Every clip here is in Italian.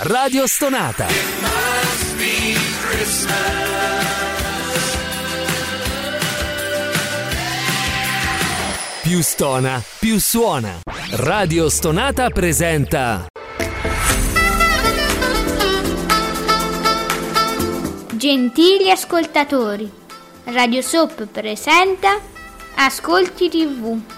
Radio Stonata. Più stona, più suona. Radio Stonata presenta Gentili ascoltatori, Radio Soap presenta Ascolti TV.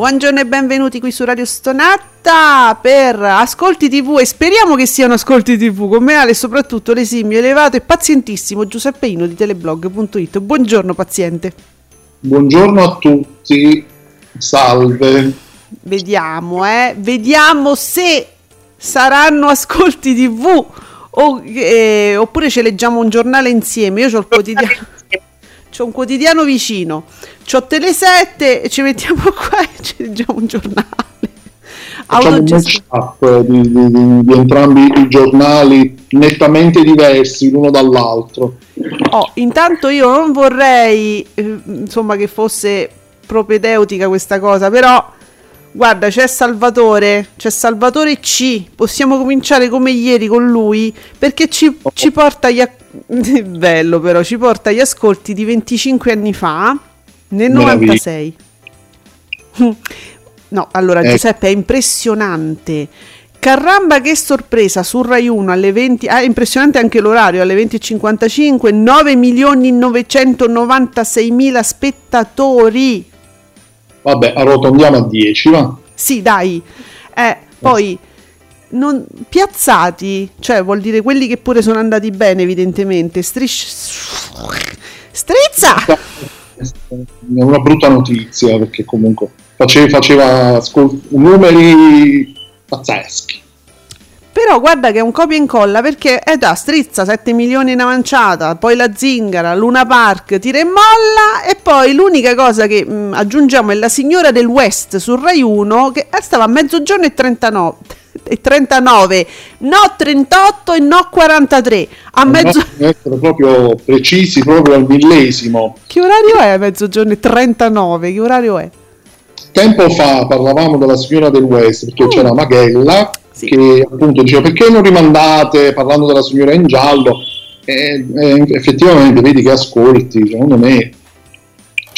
Buongiorno e benvenuti qui su Radio Stonata per Ascolti TV e speriamo che siano Ascolti TV con me Ale soprattutto l'esimio, elevato e pazientissimo Giuseppeino di teleblog.it. Buongiorno paziente. Buongiorno a tutti, salve. Vediamo, eh, vediamo se saranno Ascolti TV o, eh, oppure ci leggiamo un giornale insieme. Io ho il quotidiano c'ho un quotidiano vicino, c'ho Tele7 e ci mettiamo qua e ci leggiamo un giornale. Facciamo un match-up di, di, di, di, entrambi i giornali nettamente diversi l'uno dall'altro. Oh, intanto io non vorrei eh, insomma che fosse propedeutica questa cosa, però guarda c'è Salvatore, c'è Salvatore C, possiamo cominciare come ieri con lui perché ci, ci porta gli accordi bello però, ci porta agli ascolti di 25 anni fa, nel 96. No, allora eh. Giuseppe è impressionante. Caramba che sorpresa su Rai 1 alle 20, ah, impressionante anche l'orario alle 20.55, 9 milioni 996 mila spettatori. Vabbè, arrotondiamo a 10, va? Sì, dai. Eh, poi non, piazzati, cioè vuol dire quelli che pure sono andati bene evidentemente. Striscia. Strizza! È una brutta notizia perché comunque faceva, faceva scol- numeri pazzeschi. Però guarda che è un copia e incolla perché è da strizza 7 milioni in avanciata, poi la zingara, Luna Park, tira e molla e poi l'unica cosa che mh, aggiungiamo è la signora del West su Rai 1 che stava a mezzogiorno e 39 e 39, no 38 e no 43. A mezzo... Essere proprio precisi, proprio al millesimo. Che orario è a mezzogiorno e 39? Che orario è? Tempo fa parlavamo della signora del West perché mm. c'era Maghella sì. che appunto diceva perché non rimandate parlando della signora in giallo e, e effettivamente vedi che ascolti, secondo me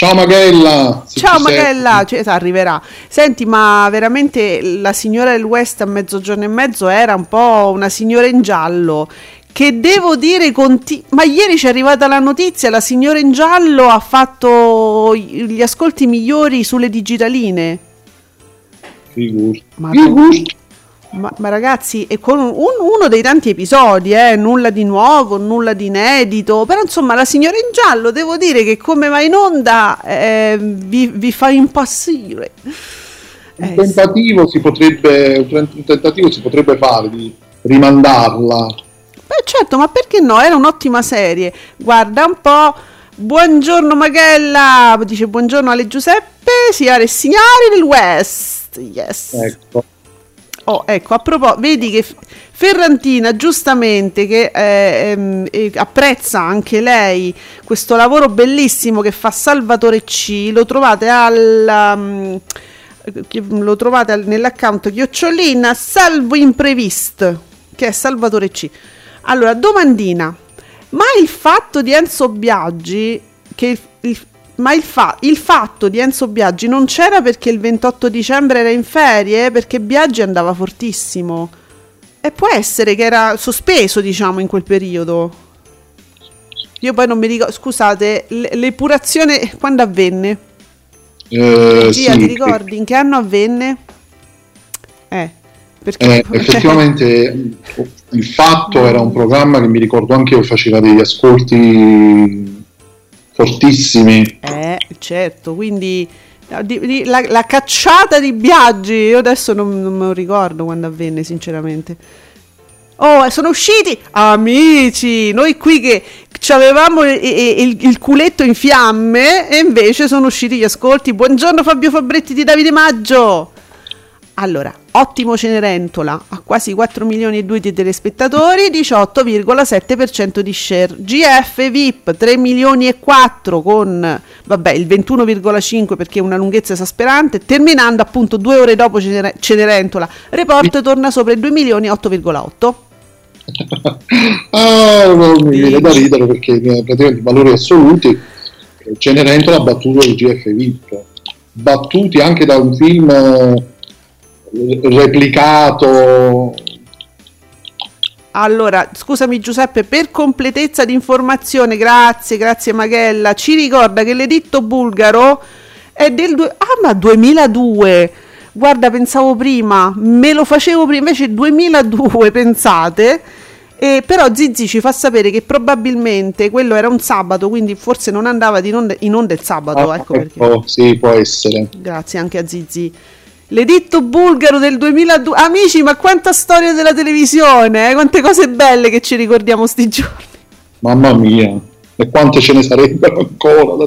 Ciao Maghella! Ciao Maghella, cioè, arriverà. Senti, ma veramente la signora del West a mezzogiorno e mezzo era un po' una signora in giallo che devo dire conti- ma ieri ci è arrivata la notizia la signora in giallo ha fatto gli ascolti migliori sulle digitaline Figurati. Ma, Figurati. Ma, ma, ragazzi, è con un, uno dei tanti episodi, eh, nulla di nuovo, nulla di inedito, però insomma la signora in giallo devo dire che come va in onda eh, vi, vi, fa impassire. Un, eh, tentativo sì. potrebbe, un tentativo si potrebbe fare di rimandarla. Beh certo, ma perché no? Era un'ottima serie. Guarda un po'. Buongiorno Maghella, dice buongiorno alle Giuseppe, signore e signori del West. Yes. Ecco. Oh, ecco, a proposito, vedi che Ferrantina giustamente che eh, eh, apprezza anche lei questo lavoro bellissimo che fa Salvatore C, lo trovate al um, lo trovate nell'account Chiocciolina Salvo Imprevist, che è Salvatore C. Allora, domandina, ma il fatto di Enzo Biaggi che il, il ma il, fa- il, fatto di Enzo Biaggi non c'era perché il 28 dicembre era in ferie, perché Biaggi andava fortissimo. E può essere che era sospeso, diciamo, in quel periodo. Io poi non mi ricordo, scusate, l'epurazione quando avvenne? Eh, Gia, sì. ti ricordi in che anno avvenne? Eh, perché... Eh, effettivamente il fatto era un programma che mi ricordo anche io faceva degli ascolti fortissimi. Eh, certo, quindi di, di, la, la, cacciata di Biaggi, io adesso non, non me lo ricordo quando avvenne, sinceramente. Oh, sono usciti amici, noi qui che avevamo il, il, il, culetto in fiamme e invece sono usciti gli ascolti. Buongiorno Fabio Fabretti di Davide Maggio. Allora, ottimo Cenerentola, ha quasi 4 milioni e 2 di telespettatori, 18,7% di share. GF VIP 3 milioni e 4 con vabbè, il 21,5 perché è una lunghezza esasperante, terminando appunto due ore dopo Cenerentola. Report torna sopra i 2 milioni e 8,8. ah, non mi viene da ridere perché praticamente i valori assoluti Cenerentola ha battuto il GF VIP, battuti anche da un film replicato. Allora, scusami Giuseppe, per completezza di informazione, grazie, grazie Maghella, ci ricorda che l'editto bulgaro è del due, ah, ma 2002. Guarda, pensavo prima, me lo facevo prima, invece 2002, pensate. E però Zizi ci fa sapere che probabilmente quello era un sabato, quindi forse non andava in onda, in onda il sabato. Ah, ecco perché. Oh, sì, può essere. Grazie anche a Zizi. L'editto bulgaro del 2002. Amici, ma quanta storia della televisione, eh? quante cose belle che ci ricordiamo sti giorni. Mamma mia, e quante ce ne sarebbero ancora,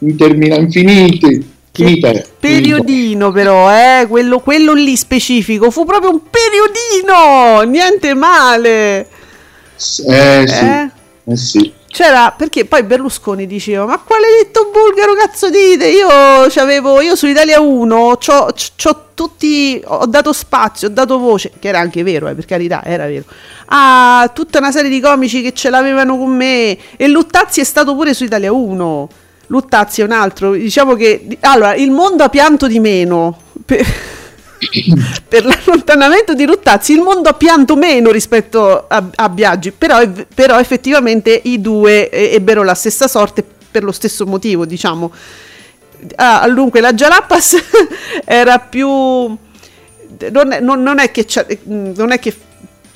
intermina infiniti. Finite. Periodino però, eh? quello, quello lì specifico, fu proprio un periodino, niente male. Eh, sì. Eh? eh sì c'era perché poi Berlusconi diceva ma quale detto bulgaro cazzo dite? Io c'avevo io su Italia 1 c'ho, c'ho tutti ho dato spazio ho dato voce che era anche vero eh, per carità era vero. A tutta una serie di comici che ce l'avevano con me e Luttazzi è stato pure su Italia 1 Luttazzi è un altro diciamo che allora il mondo ha pianto di meno per per l'allontanamento di Ruttazzi il mondo ha pianto meno rispetto a, a Biaggi, però, però, effettivamente i due ebbero la stessa sorte per lo stesso motivo, diciamo. Ah, dunque, la Jalapas era più... Non è, non, non, è non è, che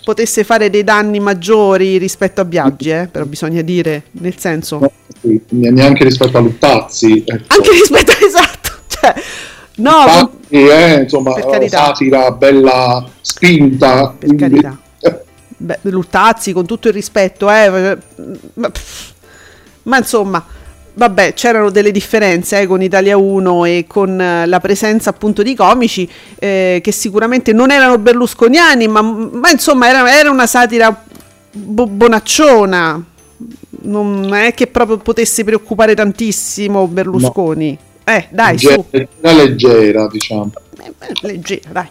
potesse fare dei danni maggiori rispetto a Biaggi, eh? però bisogna dire, nel senso... No, sì, neanche rispetto a Luttazzi. Ecco. Anche rispetto, esatto. Cioè, No, Infatti, eh, insomma, satira bella spinta. Per quindi... carità. Beh, Luttazzi, con tutto il rispetto, eh, ma, ma insomma, vabbè, c'erano delle differenze eh, con Italia 1 e con eh, la presenza appunto di comici eh, che sicuramente non erano berlusconiani, ma, ma insomma era, era una satira bo- bonacciona. Non è che proprio potesse preoccupare tantissimo Berlusconi. No. Eh, dai, leggera, su. leggera, diciamo. Eh, leggera, dai.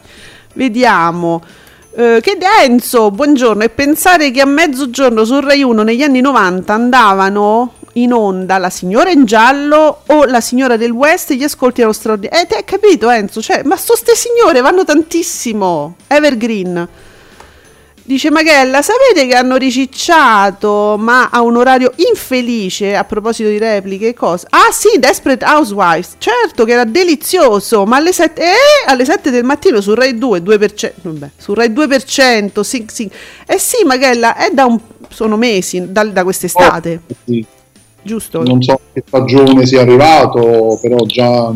Vediamo. Uh, che denso, buongiorno. E pensare che a mezzogiorno su Rai 1 negli anni 90 andavano in onda la signora in giallo o la signora del West gli ascolti erano straordinari. Eh, te hai capito Enzo? Cioè, ma sto ste signore vanno tantissimo. Evergreen. Dice Maghella, sapete che hanno ricicciato, ma a un orario infelice, a proposito di repliche e cose? Ah sì, Desperate Housewives, certo che era delizioso, ma alle 7, eh, alle 7 del mattino su Rai 2, 2%, vabbè, su Rai 2%, sì, sì. Eh sì, Maghella, è da un, sono mesi, da, da quest'estate. Oh, sì. Giusto? Non so che stagione sia arrivato, però già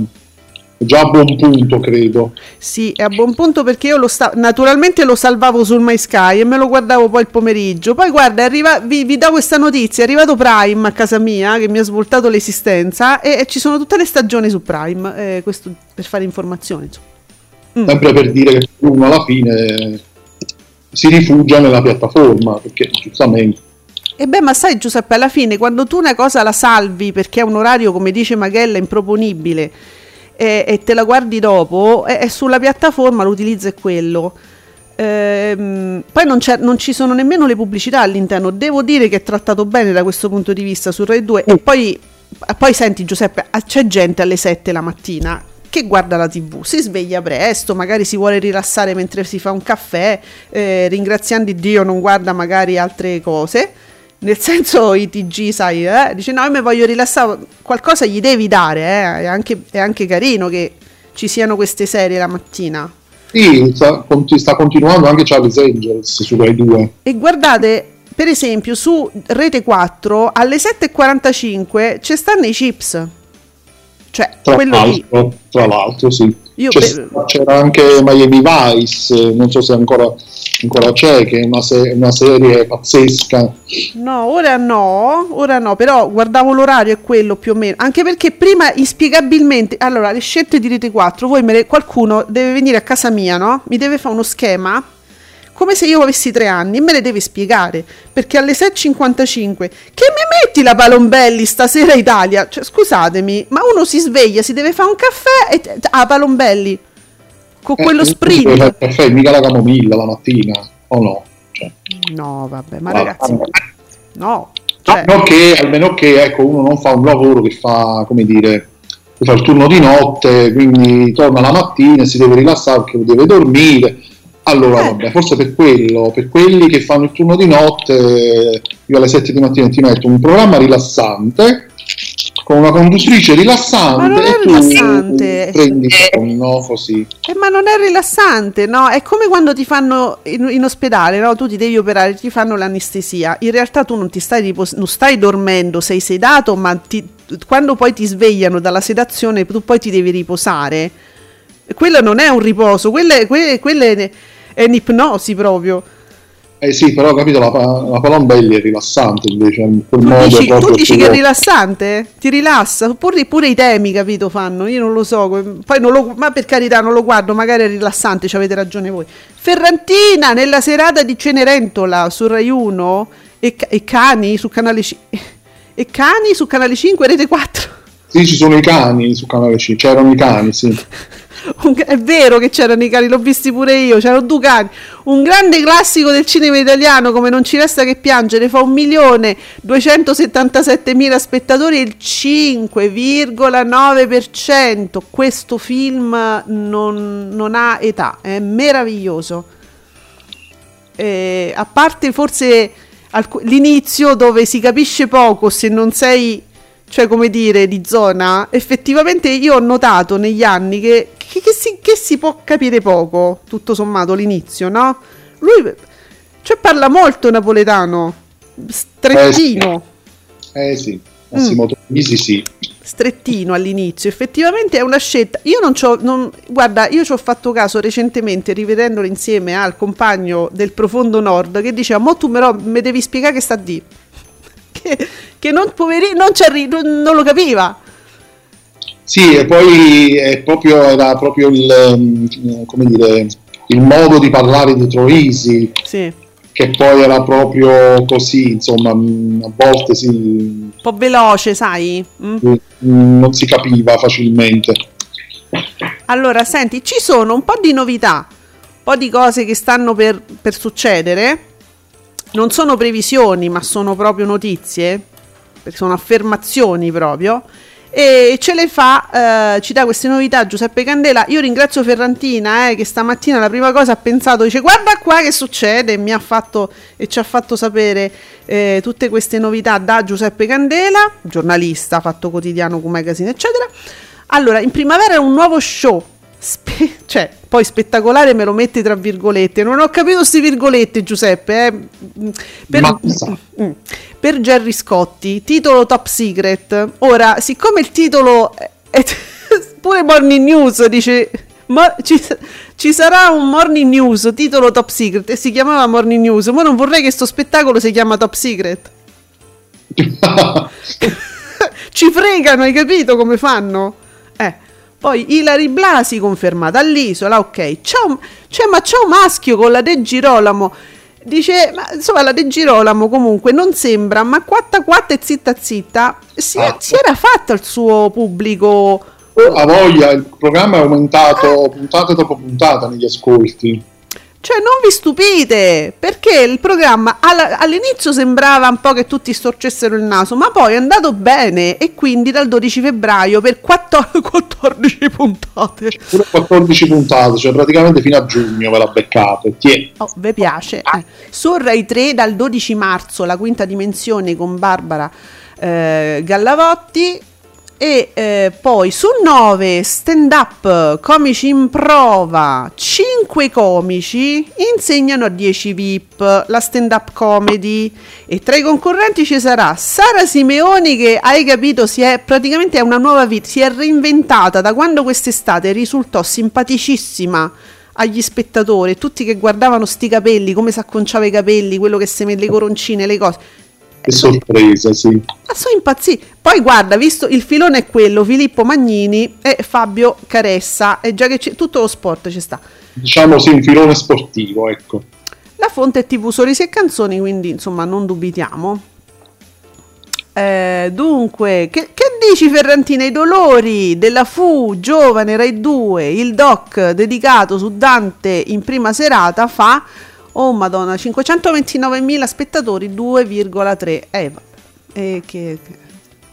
già a buon punto credo. Sì è a buon punto perché io lo sta- naturalmente lo salvavo sul MySky e me lo guardavo poi il pomeriggio. Poi guarda arriva- vi, vi do questa notizia è arrivato Prime a casa mia che mi ha svoltato l'esistenza e, e ci sono tutte le stagioni su Prime eh, questo per fare informazioni mm. sempre per dire che uno alla fine si rifugia nella piattaforma perché giustamente. E beh, ma sai Giuseppe, alla fine quando tu una cosa la salvi perché è un orario, come dice Maghella, improponibile, e, e te la guardi dopo, e, e sulla piattaforma l'utilizzo è quello. Ehm, poi non, non, ci sono nemmeno le pubblicità all'interno. Devo dire che è trattato bene da questo punto di vista su Rai 2. E poi, poi senti, Giuseppe, c'è gente alle 7 la mattina che guarda la tv, si sveglia presto, magari si vuole rilassare mentre si fa un caffè, eh, ringraziando Dio non guarda magari altre cose nel senso i TG, sai, eh? dice no, io mi voglio rilassare, qualcosa gli devi dare, eh? è, anche, è, anche, carino che ci siano queste serie la mattina. Sì, sta, sta continuando anche Charlie's Angels su Rai 2. E guardate, per esempio, su Rete 4 alle 7.45 ci stanno i chips. Cioè, tra quello l'altro, lì. Tra l'altro, sì Io c'era, pe- c'era anche Miami Vice, non so se ancora, ancora c'è, che è una, se- una, serie pazzesca. No, ora no, ora no, però guardavo l'orario è quello più o meno, anche perché prima inspiegabilmente, allora le scelte di Rete 4, voi me le, qualcuno deve venire a casa mia, no? Mi deve fare uno schema come se io avessi tre anni e me le deve spiegare perché alle 6.55 che mi metti la Palombelli stasera Italia cioè, scusatemi ma uno si sveglia si deve fare un caffè e ah Palombelli con eh, quello sprint il caffè mica la camomilla la mattina o no cioè. no vabbè ma ah, ragazzi vabbè. no cioè. almeno, che, almeno che ecco, uno non fa un lavoro che fa come dire fa il turno di notte quindi torna la mattina si deve rilassare perché deve dormire allora, eh. vabbè, forse per quello, per quelli che fanno il turno di notte, io alle 7 di mattina ti metto un programma rilassante con una conduttrice rilassante ma non è rilassante. prendi sonno così. Eh, ma non è rilassante, no? È come quando ti fanno in, in, ospedale, no? Tu ti devi operare, ti fanno l'anestesia. In realtà tu non ti stai, ripos- non stai dormendo, sei sedato, ma ti, quando poi ti svegliano dalla sedazione, tu poi ti devi riposare. Quello non è un riposo, quella è, quella è è un'ipnosi proprio. Eh sì, però ho capito, la, la Palombelli è rilassante invece. In quel tu modo dici, tu dici che è rilassante? Ti rilassa? Pure, pure, i temi, capito, fanno? Io non lo so, poi non lo, ma per carità non lo guardo, magari è rilassante, ci avete ragione voi. Ferrantina, nella serata di Cenerentola su Rai 1 e, e Cani su Canale 5. E Cani su Canale 5 Rete 4. Sì, ci sono i cani su Canale 5, c'erano i cani, sì. Un, è vero che c'erano i cani, l'ho visti pure io, c'erano due cani. Un grande classico del cinema italiano come Non ci resta che piangere, fa 1.277.000 spettatori e il 5,9%. Questo film non, non ha età, è meraviglioso. Eh, a parte forse l'inizio dove si capisce poco se non sei cioè come dire, di zona, effettivamente io ho notato negli anni che, che, che, si, che si, può capire poco, tutto sommato, l'inizio, no? Lui cioè, parla molto napoletano, strettino. Eh sì, eh, sì. Massimo mm. Torrisi sì. Strettino all'inizio, effettivamente è una scelta. Io non ci ho, guarda, io ci ho fatto caso recentemente rivedendolo insieme al compagno del profondo nord che diceva: Mo tu però mi devi spiegare che sta di che, che non, poverino, non, non, non lo capiva. Sì, e poi proprio, era proprio il, mm, come dire, il modo di parlare di Troisi, sì. che poi era proprio così, insomma, mm, a volte si... Un po' veloce, sai? Mm? Non si capiva facilmente. Allora, senti, ci sono un po' di novità, un po' di cose che stanno per, per succedere non sono previsioni, ma sono proprio notizie, sono affermazioni proprio. E ce le fa, eh, ci dà queste novità Giuseppe Candela. Io ringrazio Ferrantina eh, che stamattina la prima cosa ha pensato, dice guarda qua che succede, mi ha fatto e ci ha fatto sapere eh, tutte queste novità da Giuseppe Candela, giornalista, fatto quotidiano con magazine eccetera. Allora, in primavera è un nuovo show Spe- cioè, poi spettacolare me lo metti tra virgolette. Non ho capito queste virgolette, Giuseppe. Eh. Per, mm, per Gerry Scotti, titolo top secret. Ora, siccome il titolo è pure Morning News dice ma ci, ci, sarà un morning news titolo top secret e si chiamava morning news ma non vorrei che questo spettacolo si chiama top secret ci fregano hai capito come fanno eh poi Ilari Blasi confermata all'isola, ok. Ciao, cioè, ma c'è un maschio con la De Girolamo. Dice, ma insomma la De Girolamo comunque non sembra, ma quatta quatta e zitta zitta si, ah. si era fatta il suo pubblico. A voglia, il programma è aumentato puntata dopo puntata negli ascolti. Cioè, non vi stupite, perché il programma all'inizio sembrava un po' che tutti storcessero il naso, ma poi è andato bene e quindi dal 12 febbraio per 14 puntate. Pure 14 puntate, cioè praticamente fino a giugno ve la beccate. Oh, vi piace. Eh. Su Rai 3 dal 12 marzo, la quinta dimensione con Barbara eh, Gallavotti E eh, poi sul 9 stand up, comici in prova, 5 comici insegnano a 10 VIP la stand up comedy. E tra i concorrenti ci sarà Sara Simeoni che hai capito si è praticamente è una nuova vita, si è reinventata. Da quando quest'estate risultò simpaticissima agli spettatori, tutti che guardavano sti capelli, come si acconciava i capelli, quello che mette le coroncine, le cose che sorpresa, sì. Ma sono impazziti. Poi guarda, visto il filone è quello, Filippo Magnini e Fabio Caressa, e già che c'è tutto lo sport ci sta. Diciamo sì, un filone sportivo, ecco. La fonte è TV Sorrisi e Canzoni, quindi insomma non dubitiamo. Eh, dunque, che, che, dici Ferrantina? I dolori della Fu, giovane Rai 2, il doc dedicato su Dante in prima serata fa Oh madonna, 529.000 spettatori, 2,3. Eh, eh, che,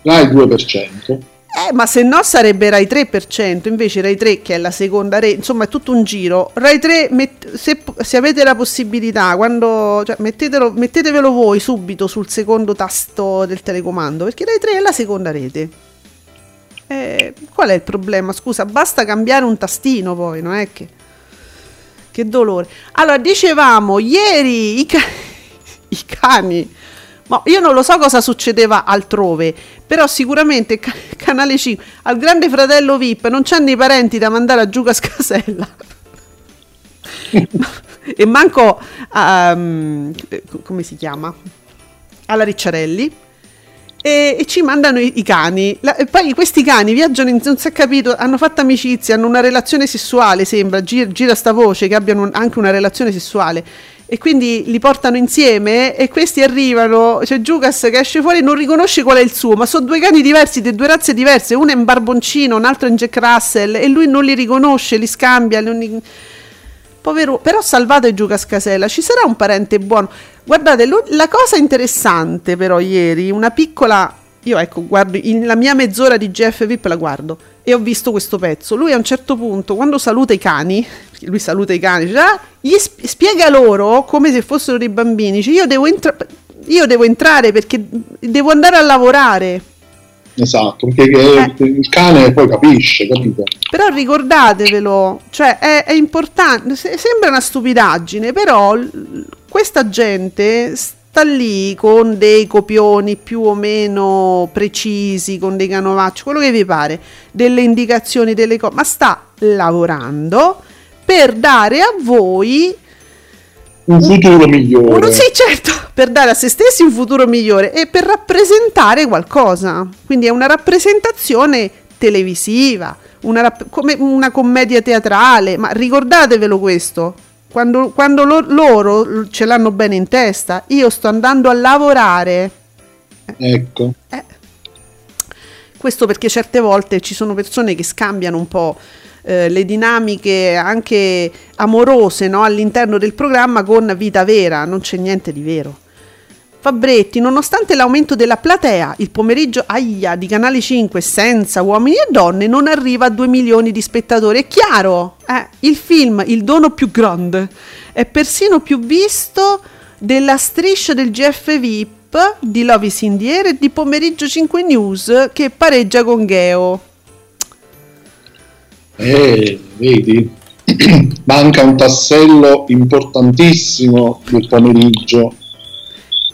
Là il 2%. Eh, ma se no sarebbe Rai 3%, invece Rai 3 che è la seconda rete, insomma è tutto un giro. Rai 3, met- se, se, avete la possibilità, quando, cioè, mettetevelo voi subito sul secondo tasto del telecomando, perché Rai 3 è la seconda rete. Eh, qual è il problema? Scusa, basta cambiare un tastino poi, non è che... Che dolore. Allora, dicevamo ieri i, ca- i cani. Ma io non lo so cosa succedeva altrove, però sicuramente ca- Canale 5 al Grande Fratello VIP non c'hanno i parenti da mandare a giù Cascasella. e manco um, come si chiama? Alla Ricciarelli e, e ci mandano i, i cani. La, poi questi cani viaggiano, in, non si è capito, hanno fatto amicizia, hanno una relazione sessuale, sembra, gira, gira sta voce che abbiano anche una relazione sessuale. E quindi li portano insieme e questi arrivano, c'è Giucas che esce fuori e non riconosce qual è il suo, ma sono due cani diversi, di due razze diverse, uno è in barboncino, un altro è in Jack Russell e lui non li riconosce, li scambia. Li... Povero, però salvate Giucas Casella, ci sarà un parente buono. Guardate, la cosa interessante però ieri, una piccola... Io ecco, guardo, in, la mia mezz'ora di Jeff VIP la guardo e ho visto questo pezzo. Lui a un certo punto, quando saluta i cani, lui saluta i cani, cioè, gli sp- spiega loro come se fossero dei bambini, cioè, io, devo entra- io devo entrare perché devo andare a lavorare. Esatto, perché eh. il cane poi capisce, capito? Però ricordatevelo, cioè è, è importante, sembra una stupidaggine, però questa gente sta lì con dei copioni più o meno precisi, con dei canovacci, quello che vi pare, delle indicazioni, delle cose, ma sta lavorando per dare a voi un futuro migliore. Uno, sì, certo, per dare a se stessi un futuro migliore e per rappresentare qualcosa. Quindi è una rappresentazione televisiva, una, rapp- come una commedia teatrale, ma ricordatevelo questo quando, quando lo, loro ce l'hanno bene in testa, io sto andando a lavorare. Ecco. Eh. Questo perché certe volte ci sono persone che scambiano un po' eh, le dinamiche anche amorose no? all'interno del programma con vita vera, non c'è niente di vero. Fabretti, nonostante l'aumento della platea, il pomeriggio aia di Canale 5 senza uomini e donne non arriva a 2 milioni di spettatori. È chiaro, eh, il film Il dono più grande è persino più visto della striscia del GF VIP di Lovis Indiere e di Pomeriggio 5 News che pareggia con Geo. Eh, vedi, manca un tassello importantissimo del pomeriggio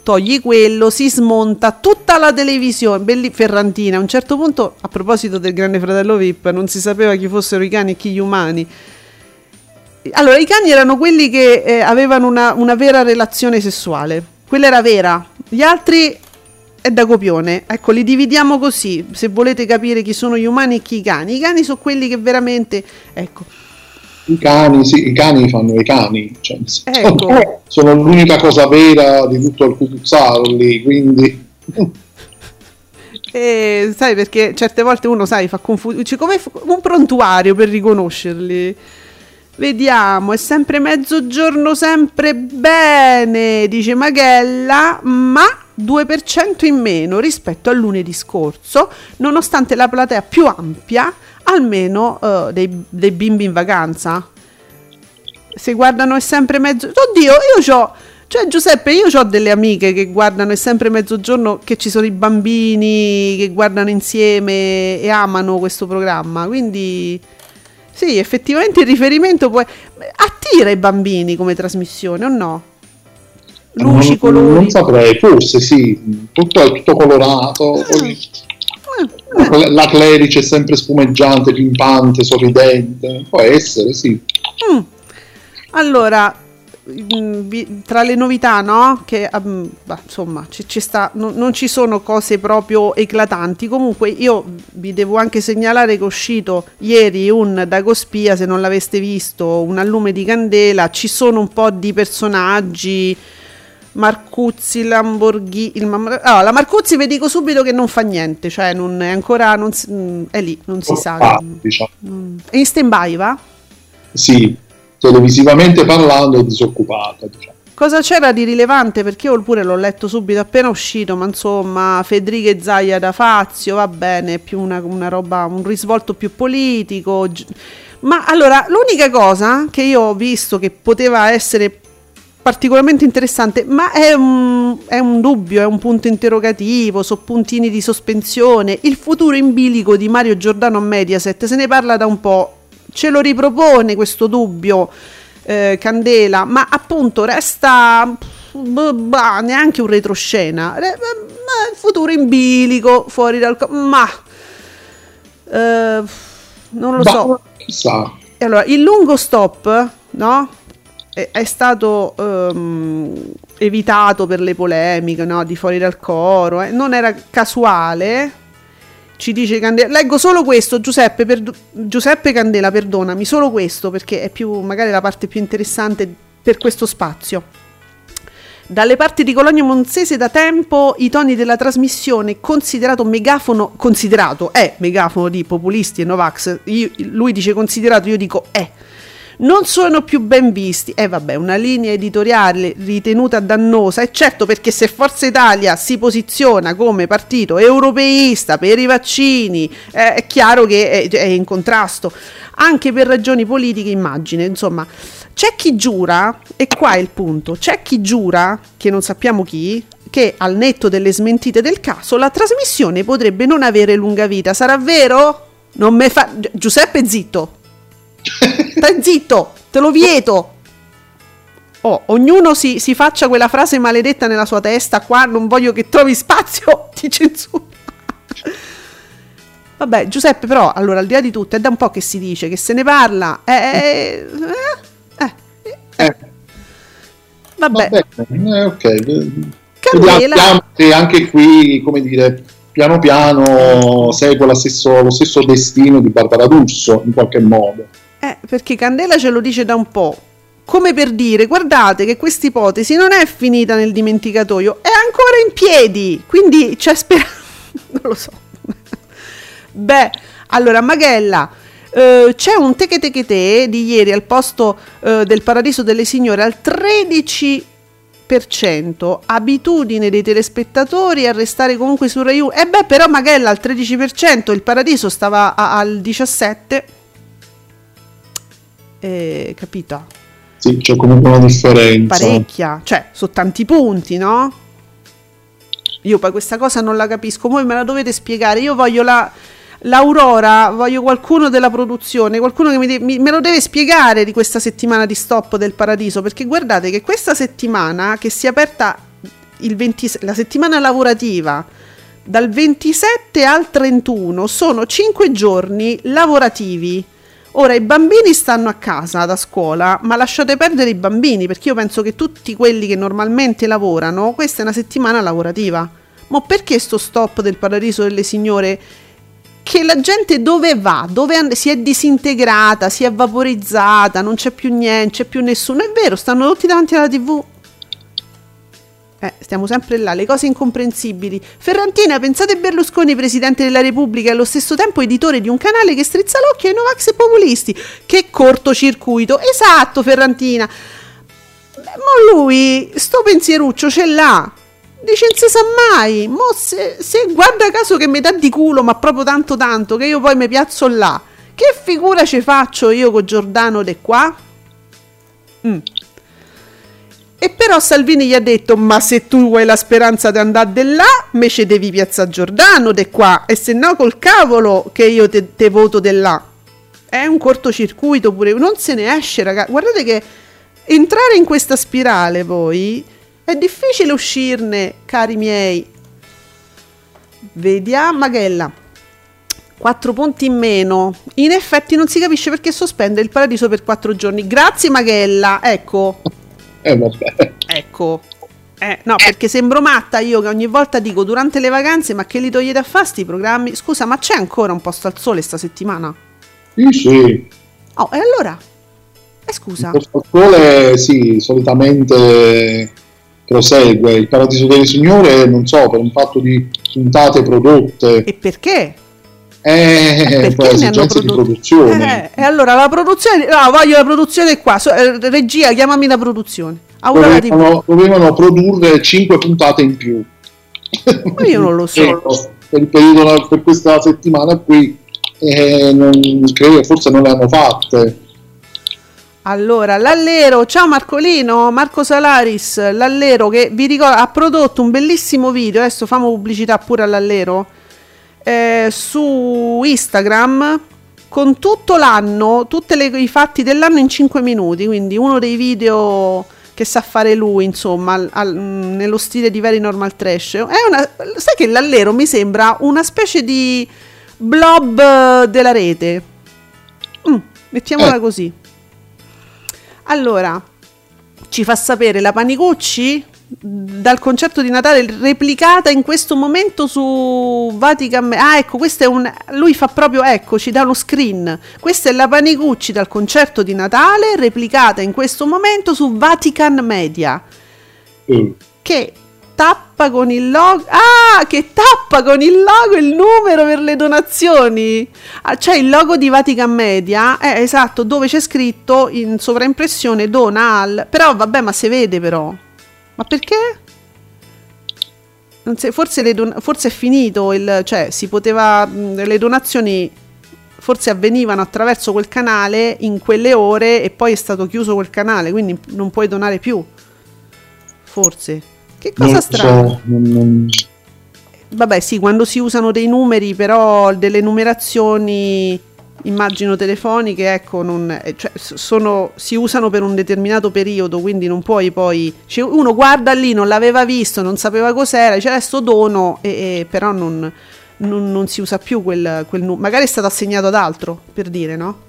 togli quello, si smonta tutta la televisione, belli Ferrantina. A un certo punto, a proposito del Grande Fratello VIP, non si sapeva chi fossero i cani e chi gli umani. Allora, i cani erano quelli che eh, avevano una, una vera relazione sessuale, quella era vera, gli altri è da copione. Ecco, li dividiamo così, se volete capire chi sono gli umani e chi i cani. I cani sono quelli che veramente, ecco, i cani, sì, i cani fanno i cani, cioè, ecco. sono, sono, l'unica cosa vera di tutto il cucuzzaro lì, quindi... E, sai perché certe volte uno sai fa confusione come un prontuario per riconoscerli vediamo è sempre mezzogiorno sempre bene dice Maghella ma 2% in meno rispetto al lunedì scorso nonostante la platea più ampia almeno uh, dei, dei, bimbi in vacanza. Se guardano è sempre mezzo... Oddio, io ho Cioè, Giuseppe, io ho delle amiche che guardano è sempre mezzogiorno che ci sono i bambini che guardano insieme e amano questo programma. Quindi, sì, effettivamente il riferimento può attira i bambini come trasmissione o no? Luci, non, colori. Non saprei, forse sì, tutto è tutto colorato. Eh. La Clerice è sempre spumeggiante, pimpante, sorridente. Può essere, sì. Mm. Allora, mm, tra le novità, no? Che um, bah, insomma ci, ci sta, no, non ci sono cose proprio eclatanti. Comunque, io vi devo anche segnalare che è uscito ieri un Dagospia. Se non l'aveste visto, un allume di candela. Ci sono un po' di personaggi Marcuzzi, Lamborghini. Il allora, la Marcuzzi vi dico subito che non fa niente, cioè non è ancora non si, mm, è lì, non si sa. Ah, diciamo. È in stand by, va? Sì, televisivamente parlando è disoccupata. Diciamo. Cosa c'era di rilevante? Perché io pure l'ho letto subito appena uscito, ma insomma, Federica e Zaia da Fazio, va bene, più una, una roba, un risvolto più politico. Ma allora, l'unica cosa che io ho visto che poteva essere particolarmente interessante, ma è un, è un, dubbio, è un punto interrogativo, so puntini di sospensione. Il futuro in bilico di Mario Giordano a Mediaset, se ne parla da un po', ce lo ripropone questo dubbio eh, Candela, ma appunto resta bah, neanche un retroscena. il futuro in bilico, fuori dal... ma... Eh, non lo bah, so. Chissà. Allora, il lungo stop, no? È, stato um, evitato per le polemiche no? di fuori dal coro, eh? non era casuale. Ci dice Candela, leggo solo questo, Giuseppe, per, Giuseppe Candela, perdonami, solo questo perché è più, magari la parte più interessante per questo spazio. Dalle parti di Cologno Monzese da tempo i toni della trasmissione considerato megafono, considerato è megafono di populisti e Novax, io, lui dice considerato, io dico è non sono più ben visti. E eh, vabbè, una linea editoriale ritenuta dannosa, e certo perché se Forza Italia si posiziona come partito europeista per i vaccini, eh, è chiaro che è, è in contrasto, anche per ragioni politiche, immagine, insomma. C'è chi giura, e qua è il punto, c'è chi giura, che non sappiamo chi, che al netto delle smentite del caso la trasmissione potrebbe non avere lunga vita. Sarà vero? Non me fa... Giuseppe zitto. Stai zitto, te lo vieto. Oh, ognuno si, si, faccia quella frase maledetta nella sua testa. Qua non voglio che trovi spazio, ti censuro. Vabbè, Giuseppe, però, allora, al di là di tutto, è da un po' che si dice, che se ne parla. Eh, eh, eh, eh. eh. Vabbè. Vabbè, eh, ok. Se anche qui, come dire, piano piano segue stesso, lo stesso destino di Barbara D'Urso, in qualche modo. Eh, perché Candela ce lo dice da un po'. Come per dire, guardate che questa ipotesi non è finita nel dimenticatoio, è ancora in piedi. Quindi c'è speranza. non lo so. Beh, allora, Magella. Uh, c'è un teche teche te di ieri al posto uh, del Paradiso delle Signore al 13% abitudine dei telespettatori a restare comunque su Rai 1 e beh però Magella al 13% il Paradiso stava al 17% eh, capito? Sì, c'è comunque una differenza. Parecchia, cioè, sono tanti punti, no? Io poi questa cosa non la capisco, voi me la dovete spiegare, io voglio la... L'Aurora, voglio qualcuno della produzione, qualcuno che mi, de- mi, me lo deve spiegare di questa settimana di stop del paradiso, perché guardate che questa settimana che si è aperta 20, la settimana lavorativa dal 27 al 31 sono 5 giorni lavorativi Ora i bambini stanno a casa da scuola, ma lasciate perdere i bambini perché io penso che tutti quelli che normalmente lavorano, questa è una settimana lavorativa. Ma perché sto stop del paradiso delle signore? Che la gente dove va? Dove and- si è disintegrata, si è vaporizzata, non c'è più niente, c'è più nessuno. È vero, stanno tutti davanti alla TV. Eh, stiamo sempre là, le cose incomprensibili. Ferrantina, pensate Berlusconi presidente della Repubblica e allo stesso tempo editore di un canale che strizza l'occhio ai Novax e populisti. Che cortocircuito! Esatto, Ferrantina. Ma lui, sto pensieruccio ce l'ha. Dice non si sa mai. Mo se, se guarda caso che mi dà di culo, ma proprio tanto tanto, che io poi mi piazzo là. Che figura ci faccio io con Giordano de qua? Mm. E però Salvini gli ha detto: Ma se tu vuoi la speranza di andare di là, me ci devi piazza Giordano de qua. E se no, col cavolo che io te, te voto di là. È un cortocircuito pure, non se ne esce, ragazzi. Guardate che entrare in questa spirale poi è difficile uscirne, cari miei. Vediamo, Maghella. 4 punti in meno. In effetti non si capisce perché sospende il paradiso per 4 giorni. Grazie Maghella, ecco. Eh, vabbè. Ecco. Eh, no, perché sembro matta io che ogni volta dico durante le vacanze, ma che li togliete a fare sti programmi? Scusa, ma c'è ancora un posto al sole sta settimana? Sì, sì. Oh, e allora? Eh, scusa. Il posto al sole, sì, solitamente prosegue. Il Paradiso delle Signore, non so, per un fatto di puntate prodotte. E perché? Eh, per esigenze di produzione. Eh, e allora la produzione, no, voglio la produzione qua. So, eh, regia, chiamami la produzione. Dovevano, dovevano, produrre 5 puntate in più. Ma io non lo so. per, il periodo, per questa settimana qui, eh, non, credo forse non le hanno fatte. Allora, l'allero, ciao Marcolino, Marco Salaris, l'allero che vi ricordo ha prodotto un bellissimo video, adesso famo pubblicità pure all'allero, eh, su Instagram con tutto l'anno, tutti i fatti dell'anno in 5 minuti, quindi uno dei video che sa fare lui, insomma, al, al, nello stile di Very Normal Trash. È una, sai che l'allero mi sembra una specie di blob della rete. Mm, mettiamola eh. così. Allora, ci fa sapere la Panicucci dal concerto di Natale replicata in questo momento su Vatican ah ecco questo è un lui fa proprio ecco ci dà uno screen. Questa è la Panicucci dal concerto di Natale replicata in questo momento su Vatican Media. Mm. che tappa con il logo ah che tappa con il logo il numero per le donazioni. Ah, c'è il logo di Vatican Media eh, esatto dove c'è scritto in sovraimpressione dona al però vabbè ma si vede però ma perché? So, forse, don- forse, è finito il... cioè si poteva... le donazioni forse avvenivano attraverso quel canale in quelle ore e poi è stato chiuso quel canale, quindi non puoi donare più. Forse. Che cosa strana. So, non... Vabbè, sì, quando si usano dei numeri, però delle numerazioni immagino telefoniche, ecco, non, eh, cioè, sono, si usano per un determinato periodo, quindi non puoi poi... Cioè, uno guarda lì, non l'aveva visto, non sapeva cos'era, dice adesso dono, e, e però non, non, non, si usa più quel, quel numero. Magari è stato assegnato ad altro, per dire, no?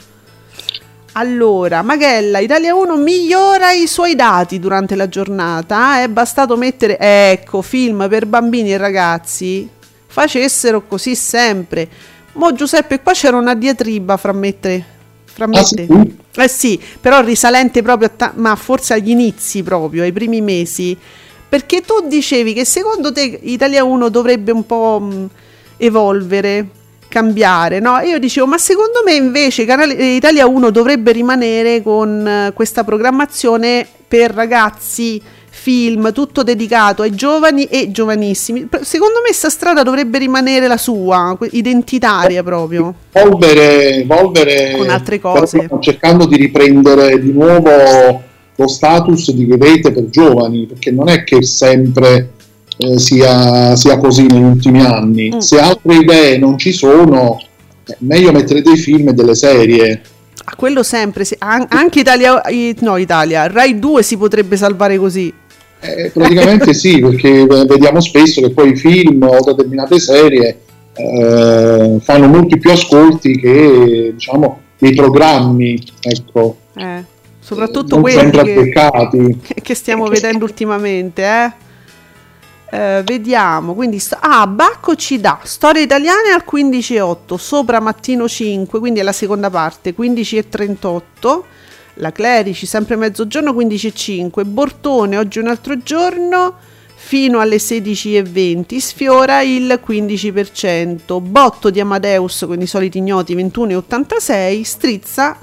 Allora, Maghella, Italia 1 migliora i suoi dati durante la giornata. È bastato mettere, ecco, film per bambini e ragazzi. Facessero così sempre. Mo Giuseppe, qua c'era una diatriba fra me e te. Fra me ah, te. Sì? Eh sì, però risalente proprio, ta- ma forse agli inizi proprio, ai primi mesi. Perché tu dicevi che secondo te Italia 1 dovrebbe un po' mh, evolvere, cambiare, no? E io dicevo, ma secondo me invece Canale Italia 1 dovrebbe rimanere con uh, questa programmazione per ragazzi film, tutto dedicato ai giovani e giovanissimi. Secondo me questa strada dovrebbe rimanere la sua, identitaria proprio. Evolvere, evolvere con altre cose. Cercando di riprendere di nuovo lo status di rete per giovani, perché non è che sempre eh, sia, sia, così negli ultimi anni. Mm. Se altre idee non ci sono, è meglio mettere dei film e delle serie. A quello sempre, se, anche Italia, no Italia, Rai 2 si potrebbe salvare così. Eh, praticamente sì, perché vediamo spesso che poi i film o determinate serie eh, fanno molti più ascolti che diciamo dei programmi, ecco. Eh, soprattutto quelli che, che, stiamo vedendo ultimamente, eh. Eh, vediamo quindi st- ah Bacco ci dà storie italiane al 15.8 sopra mattino 5 quindi è la seconda parte 15.38 la Clerici sempre mezzogiorno 15.05, Bortone oggi un altro giorno fino alle 16.20, sfiora il 15%, Botto di Amadeus con i soliti ignoti 21.86, Strizza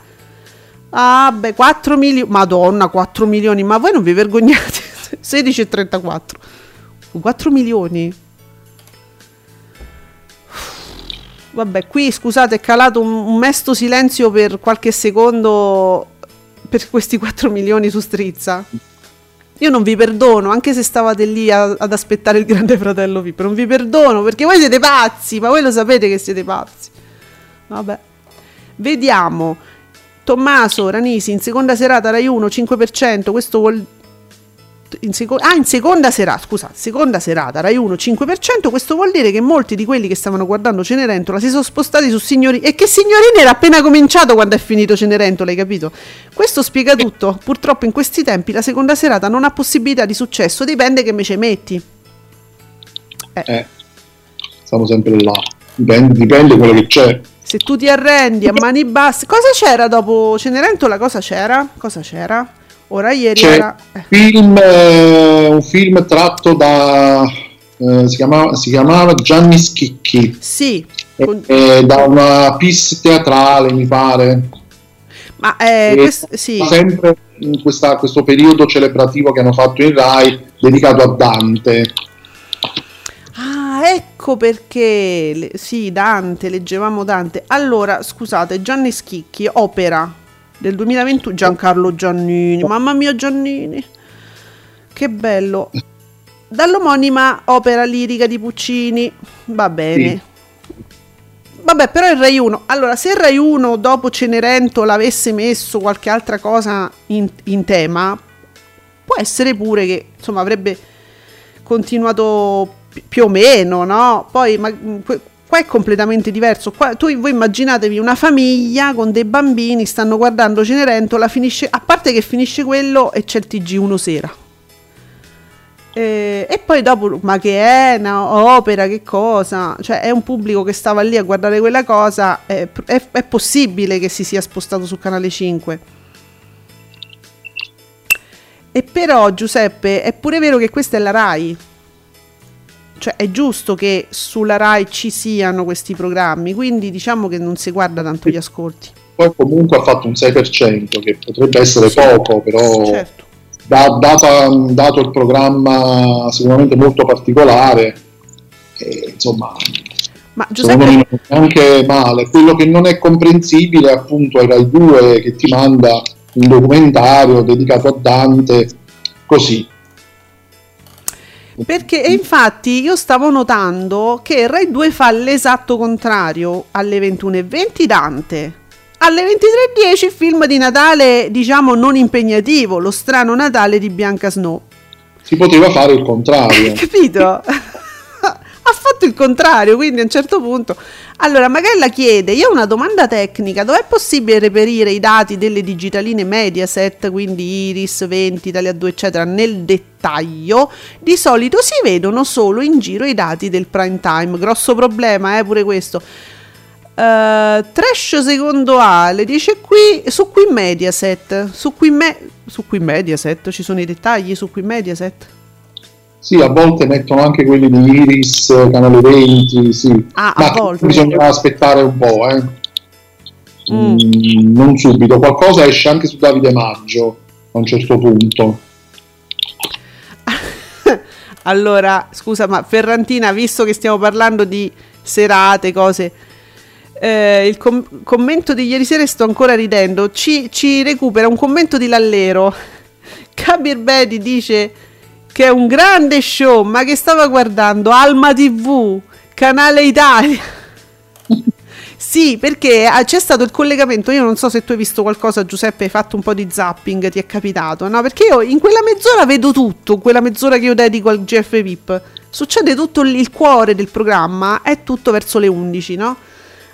Ah, beh, 4 milioni. Madonna, 4 milioni. Ma voi non vi vergognate? 16,34. 4 milioni. Vabbè, qui scusate, è calato un, un mesto silenzio per qualche secondo per questi 4 milioni su Strizza. io non vi perdono, anche se stavate lì a, ad aspettare il grande fratello VIP, non vi perdono perché voi siete pazzi, ma voi lo sapete che siete pazzi. Vabbè. Vediamo. Tommaso Ranisi in seconda serata Rai 1 5%, questo vuol in seco- ah, in seconda serata, scusa, seconda serata Rai 1 5%, questo vuol dire che molti di quelli che stavano guardando Cenerentola si sono spostati su Signorini e che Signorini era appena cominciato quando è finito Cenerentola, hai capito? Questo spiega tutto. Purtroppo in questi tempi la seconda serata non ha possibilità di successo, dipende che me ci metti. Eh. eh siamo sempre là. Dipende, dipende quello che c'è. Se tu ti arrendi a mani basse, cosa c'era dopo Cenerentola? Cosa c'era? Cosa c'era? Ora ieri C'è era... film, eh, un film tratto da... Eh, si, chiamava, si, chiamava, Gianni Schicchi. Sì. Eh, da una pista teatrale, mi pare. Ma eh, questo, sì. sempre in questa, questo periodo celebrativo che hanno fatto in Rai dedicato a Dante. Ah, ecco perché. Sì, Dante, leggevamo Dante. Allora, scusate, Gianni Schicchi, opera del 2021 Giancarlo Giannini mamma mia Giannini che bello dall'omonima opera lirica di Puccini va bene sì. Vabbè, però il Rai 1. Allora, se il Rai 1 dopo Cenerentola avesse messo qualche altra cosa in, in tema, può essere pure che insomma avrebbe continuato più o meno, no? Poi ma, Qua è completamente diverso. Qua, tu, voi immaginatevi una famiglia con dei bambini, stanno guardando Cenerentola, finisce, a parte che finisce quello e c'è il TG1 sera. E, e, poi dopo, ma che è una opera, che cosa? Cioè, è un pubblico che stava lì a guardare quella cosa. È, è, è possibile che si sia spostato su canale 5. E però, Giuseppe, è pure vero che questa è la Rai cioè è giusto che sulla RAI ci siano questi programmi, quindi diciamo che non si guarda tanto gli ascolti. Poi comunque ha fatto un 6%, che potrebbe essere sì, poco, però certo. da, data, dato il programma sicuramente molto particolare, eh, insomma, ma Giuseppe... secondo me anche male. Quello che non è comprensibile appunto è Rai 2 che ti manda un documentario dedicato a Dante, così perché infatti io stavo notando che Rai 2 fa l'esatto contrario alle 21.20 Dante. Alle 23.10 il film di Natale, diciamo non impegnativo, lo strano Natale di Bianca Snow. Si poteva fare il contrario. Capito? ha fatto il contrario, quindi a un certo punto... Allora, Magella chiede, io ho una domanda tecnica, dov'è possibile reperire i dati delle digitaline Mediaset, quindi Iris, 20, Italia 2, eccetera, nel dettaglio? Di solito si vedono solo in giro i dati del prime time, grosso problema, eh, pure questo. Uh, trash secondo Ale dice qui su qui Mediaset su qui, me, su qui Mediaset ci sono i dettagli su qui Mediaset sì, a volte mettono anche quelli di Iris, Canale 20, sì. Ah, Ma a volte. bisogna aspettare un po', eh. Mm. Mm, non subito. Qualcosa esce anche su Davide Maggio a un certo punto. allora, scusa, ma Ferrantina, visto che stiamo parlando di serate, cose... Eh, il com- commento di ieri sera sto ancora ridendo. Ci, ci recupera un commento di Lallero. Kabir Bedi dice che è un grande show, ma che stava guardando Alma TV, canale Italia. sì, perché ah, c'è stato il collegamento. Io non so se tu hai visto qualcosa, Giuseppe, hai fatto un po' di zapping, ti è capitato, no? Perché io in quella mezz'ora vedo tutto, quella mezz'ora che io dedico al GF VIP. Succede tutto il cuore del programma, è tutto verso le 11, no?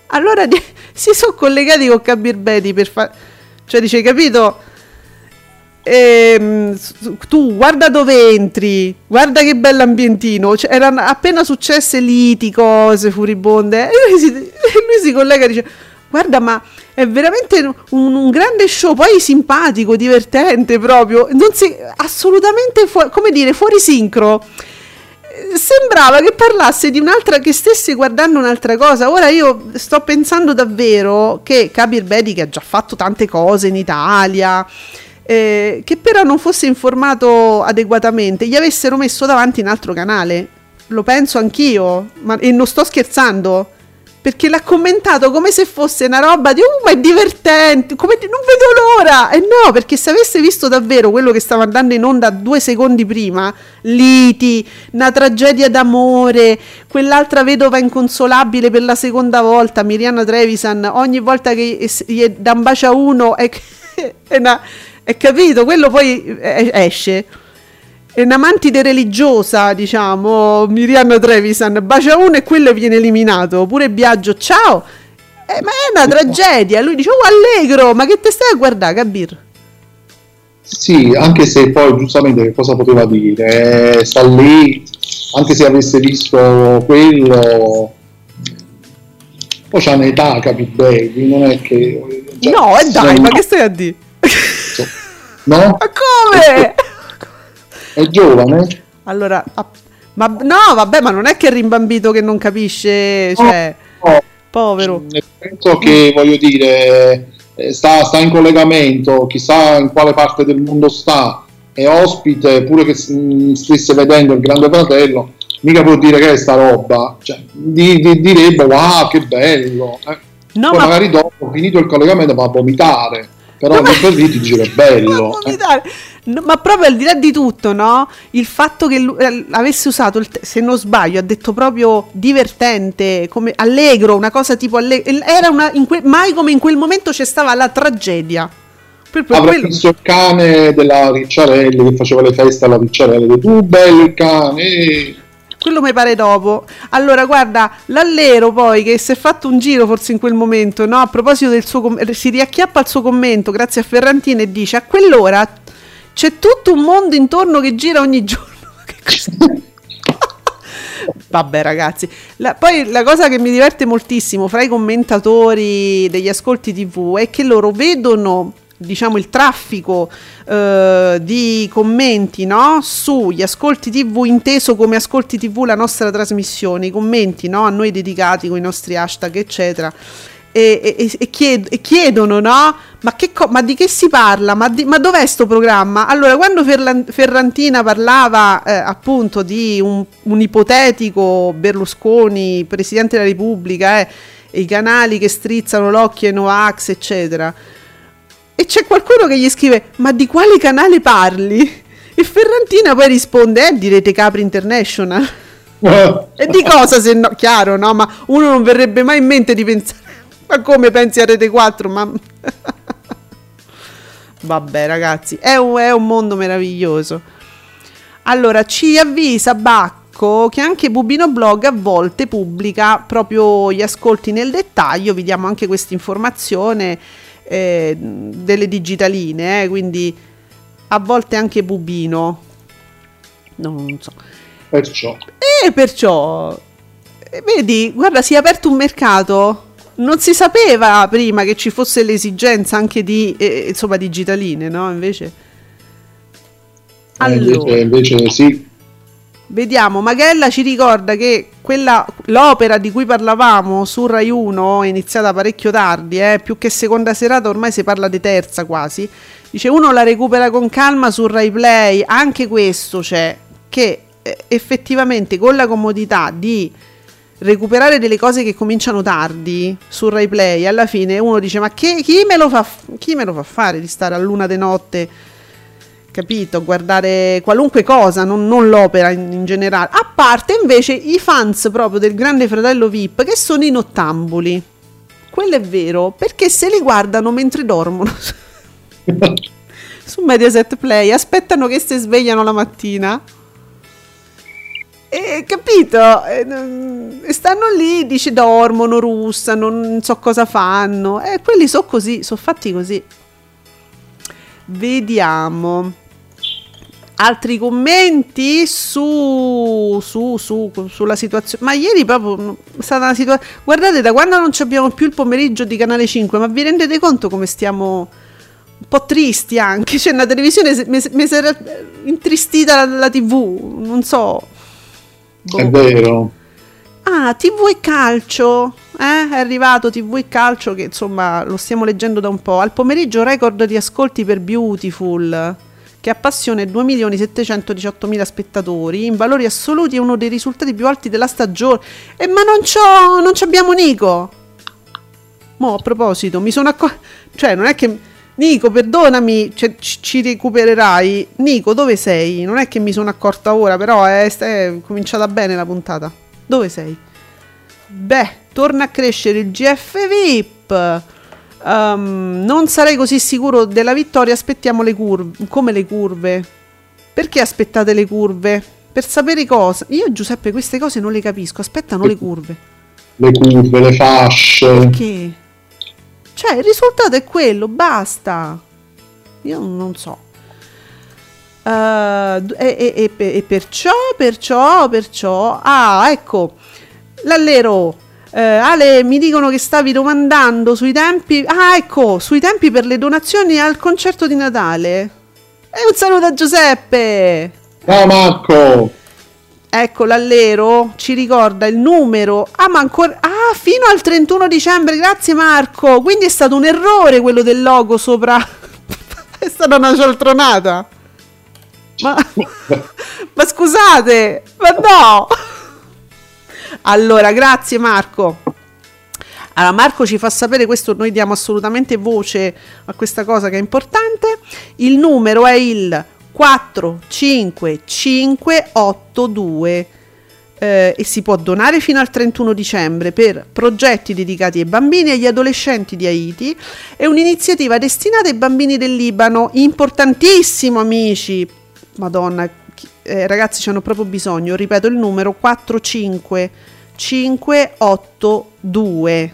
Allora si sono collegati con Kabir Bedi per fare. Cioè, dice, capito? Ehm, tu guarda dove entri, guarda che bell'ambientino, cioè, erano appena successe liti, cose furibonde, e lui si, lui si collega e dice, guarda ma è veramente un, un, grande show, poi simpatico, divertente proprio, non si, assolutamente, fu- come dire, fuori sincro. Sembrava che parlasse di un'altra che stesse guardando un'altra cosa. Ora io sto pensando davvero che Kabir Bedi che ha già fatto tante cose in Italia, eh, che però non fosse informato adeguatamente, gli avessero messo davanti un altro canale. Lo penso anch'io, ma, e non sto scherzando. perché l'ha commentato come se fosse una roba di uh ma è divertente come di, non vedo l'ora e no perché se avesse visto davvero quello che stava andando in onda due secondi prima liti una tragedia d'amore quell'altra vedova inconsolabile per la seconda volta Miriana Trevisan ogni volta che gli dà un bacio a uno è, è, una, è capito? Quello poi esce. È una mantide religiosa, diciamo, Miriam Trevisan, bacia uno e quello viene eliminato, pure Biagio, ciao, eh, ma è una tragedia, lui dice, oh allegro, ma che te stai a guardare, Kabir? Sì, anche se poi giustamente che cosa poteva dire, eh, sta lì, anche se avesse visto quello, poi c'ha un'età, capi baby, non è che... Cioè, no, e dai, ma che stai a dire? No? Ma come? È giovane? Allora, ma no, vabbè, ma non è che è rimbambito che non capisce, cioè, no, no. povero. Nel senso che, voglio dire, eh, sta, sta, in collegamento, chissà in quale parte del mondo sta, è ospite, pure che stesse vedendo il Grande Fratello, mica può dire che è sta roba, cioè, di, di, direbbe, wow, che bello. Eh. No, Poi ma... magari dopo, finito il collegamento, va a vomitare però no, per lì ti dice bello. Eh. No, ma proprio al di là di tutto, no? Il fatto che lui, eh, avesse usato, il te- se non sbaglio, ha detto proprio divertente, come allegro, una cosa tipo allegro. Era una, que- mai come in quel momento c'è stava la tragedia. Per Avrà quello... visto il cane della Ricciarelli che faceva le feste alla Ricciarelli. Tu bello il cane. Quello mi pare dopo. Allora, guarda, l'allero poi che si è fatto un giro forse in quel momento, no? A proposito del suo commento, si riacchiappa al suo commento grazie a Ferrantina e dice a quell'ora c'è tutto un mondo intorno che gira ogni giorno. Vabbè ragazzi, la, poi la cosa che mi diverte moltissimo fra i commentatori degli ascolti tv è che loro vedono diciamo il traffico eh, di commenti no? sugli ascolti tv inteso come ascolti tv la nostra trasmissione i commenti no? a noi dedicati con i nostri hashtag eccetera e, e, e, chied- e chiedono no ma, co- ma, di che si parla ma, di- ma dov'è sto programma allora quando Ferlan- Ferrantina parlava eh, appunto di un, un, ipotetico Berlusconi presidente della repubblica eh, i canali che strizzano l'occhio ai Novax eccetera e c'è qualcuno che gli scrive: Ma di quale canale parli? E Ferrantina poi risponde: Eh, direte Capri International. e di cosa se no? Chiaro, no? Ma uno non verrebbe mai in mente di pensare. Ma come pensi a Rete 4? Ma. Vabbè, ragazzi, è un, è un mondo meraviglioso. Allora, ci avvisa Bacco che anche Bubino Blog a volte pubblica proprio gli ascolti nel dettaglio. Vi diamo anche questa informazione eh, delle digitaline, eh, quindi a volte anche bubino. Non so. Perciò. E perciò, eh, vedi, guarda, si è aperto un mercato. Non si sapeva prima che ci fosse l'esigenza anche di, eh, insomma, digitaline, no? Invece... Eh, allora. invece, invece sì, Vediamo, Maghella ci ricorda che quella, l'opera di cui parlavamo su Rai 1 è iniziata parecchio tardi, eh, più che seconda serata, ormai si parla di terza quasi. Dice uno la recupera con calma su Rai Play, anche questo c'è, che eh, effettivamente con la comodità di recuperare delle cose che cominciano tardi su Rai Play, alla fine uno dice ma che, chi, me fa, chi me lo fa fare di stare a luna di notte? Capito? Guardare qualunque cosa, non, non l'opera in, in, generale. A parte invece i fans proprio del Grande Fratello VIP che sono i nottambuli. Quello è vero, perché se li guardano mentre dormono su Mediaset Play, aspettano che si svegliano la mattina. E capito? E, stanno lì, dice dormono, russano, non so cosa fanno. E quelli sono così, sono fatti così. Vediamo altri commenti su, su, su, sulla situazione. Ma ieri proprio è stata una situazione. Guardate, da quando non abbiamo più il pomeriggio di canale 5, ma vi rendete conto come stiamo un po' tristi anche? C'è cioè, una televisione, mi, mi si era intristita la, la TV, non so. Boh. È vero. Ah, TV e calcio. Eh? È arrivato TV e calcio che insomma lo stiamo leggendo da un po'. Al pomeriggio record di ascolti per Beautiful che appassiona 2.718.000 spettatori, in valori assoluti è uno dei risultati più alti della stagione. E ma non c'ho, non c'abbiamo Nico. Mo a proposito, mi sono accorto, cioè non è che Nico, perdonami, cioè, ci recupererai. Nico, dove sei? Non è che mi sono accorta ora, però è, è cominciata bene la puntata. Dove sei? Beh, torna a crescere il GF VIP. Um, non sarei così sicuro della vittoria. Aspettiamo le curve. Come le curve? Perché aspettate le curve? Per sapere cosa. Io, Giuseppe, queste cose non le capisco. Aspettano le curve. Le curve, le fasce. Perché? Cioè, il risultato è quello, basta. Io non so. Uh, e, e, e, perciò, perciò, perciò. Ah, ecco. L'allero. Uh, Ale, mi dicono che stavi domandando sui tempi. Ah, ecco, sui tempi per le donazioni al concerto di Natale. E un saluto a Giuseppe. Ciao Marco. Ecco, l'allero ci ricorda il numero. Ah, ma ancora. Ah, fino al 31 dicembre, grazie Marco. Quindi è stato un errore quello del logo sopra. è stata una cialtronata. Ma, ma scusate, ma no. Allora, grazie Marco. Allora, Marco ci fa sapere questo, noi diamo assolutamente voce a questa cosa che è importante. Il numero è il 45582 eh, e si può donare fino al 31 dicembre per progetti dedicati ai bambini e agli adolescenti di Haiti. È un'iniziativa destinata ai bambini del Libano, importantissimo amici. Madonna, eh, ragazzi ci hanno proprio bisogno, ripeto il numero 45582.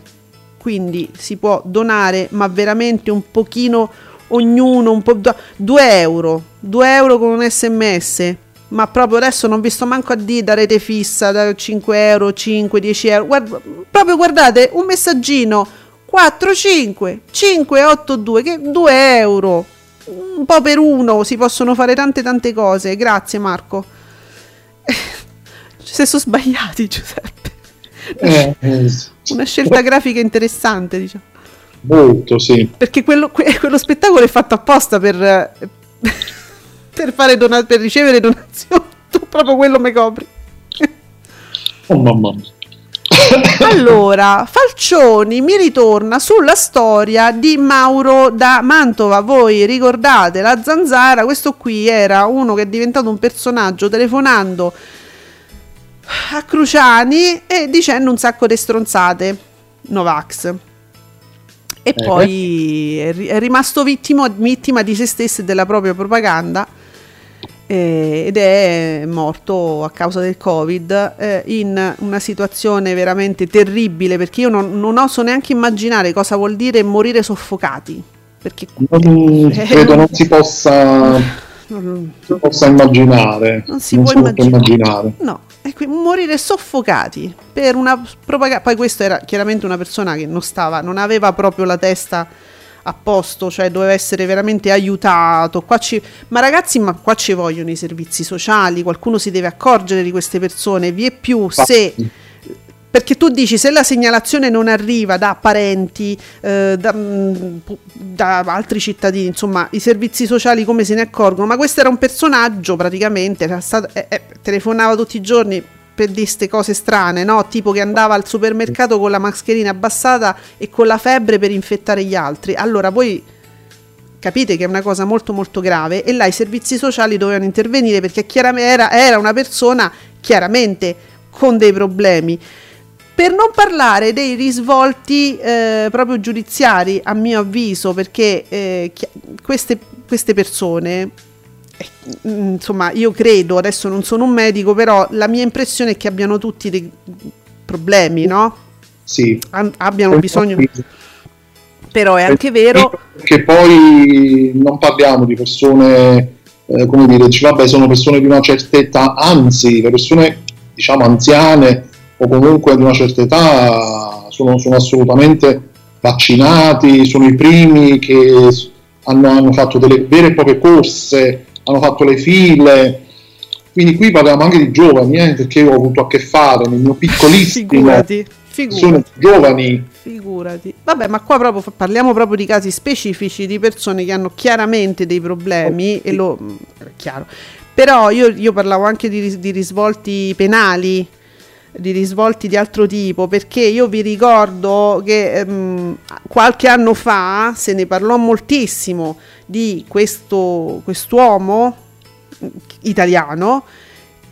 Quindi si può donare, ma veramente un pochino ognuno un po' 2 euro 2 euro con un sms ma proprio adesso non vi sto manco a dire da rete fissa da 5 euro 5 10 euro. Guarda, proprio guardate un messaggino 4 5 5 8 2 che 2 euro un po' per uno si possono fare tante tante cose grazie Marco se sono sbagliati Giuseppe eh, eh, una scelta grafica interessante diciamo Molto, sì. Perché quello, que- quello spettacolo è fatto apposta per, per, fare dona- per ricevere donazioni. Tu proprio quello mi copri. oh mamma mia. allora, Falcioni mi ritorna sulla storia di Mauro da Mantova. Voi ricordate la zanzara? Questo qui era uno che è diventato un personaggio telefonando a Cruciani e dicendo un sacco di stronzate. Novax e eh, poi è, rimasto vittimo, vittima di se stesso e della propria propaganda eh, ed è morto a causa del covid eh, in una situazione veramente terribile perché io non, non, oso neanche immaginare cosa vuol dire morire soffocati perché non, credo non si possa non si possa immaginare. Non si può immagin- immaginare. No, e qui morire soffocati per una propaganda. Poi questo era chiaramente una persona che non stava, non aveva proprio la testa a posto, cioè doveva essere veramente aiutato. Qua ci... Ma ragazzi, ma qua ci vogliono i servizi sociali, qualcuno si deve accorgere di queste persone, vi è più se perché tu dici se la segnalazione non arriva da parenti, eh, da, mm, da, altri cittadini, insomma i servizi sociali come se ne accorgono, ma questo era un personaggio praticamente, era stato, eh, eh, telefonava tutti i giorni per queste cose strane, no? tipo che andava al supermercato con la mascherina abbassata e con la febbre per infettare gli altri. Allora voi capite che è una cosa molto molto grave e là i servizi sociali dovevano intervenire perché era, era una persona chiaramente con dei problemi. Per non parlare dei risvolti eh, proprio giudiziari, a mio avviso, perché eh, queste, queste, persone, insomma, io credo, adesso non sono un medico, però la mia impressione è che abbiano tutti dei problemi, no? Sì. An- abbiano bisogno... Però è anche vero... Che poi non parliamo di persone, eh, come dire, dici, vabbè, sono persone di una certa età, anzi, le persone, diciamo, anziane o comunque di una certa età sono, sono assolutamente vaccinati, sono i primi che hanno, hanno, fatto delle vere e proprie corse, hanno fatto le file. Quindi qui parliamo anche di giovani, eh, perché io ho avuto a che fare nel mio piccolissimo Figurati. sono giovani. Figurati. Vabbè, ma qua proprio parliamo proprio di casi specifici di persone che hanno chiaramente dei problemi e lo chiaro. Però io, io parlavo anche di, di risvolti penali di risvolti di altro tipo perché io vi ricordo che ehm, qualche anno fa se ne parlò moltissimo di questo quest'uomo italiano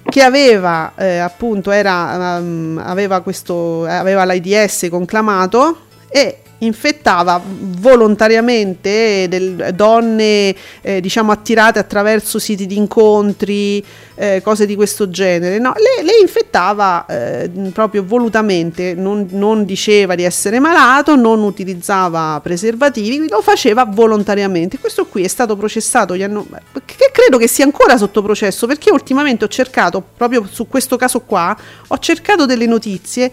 che aveva eh, appunto era, um, aveva, questo, aveva l'AIDS conclamato e infettava volontariamente del, donne eh, diciamo attirate attraverso siti di incontri eh, cose di questo genere no? le, le infettava eh, proprio volutamente non, non, diceva di essere malato non utilizzava preservativi lo faceva volontariamente questo qui è stato processato hanno, che credo che sia ancora sotto processo perché ultimamente ho cercato proprio su questo caso qua ho cercato delle notizie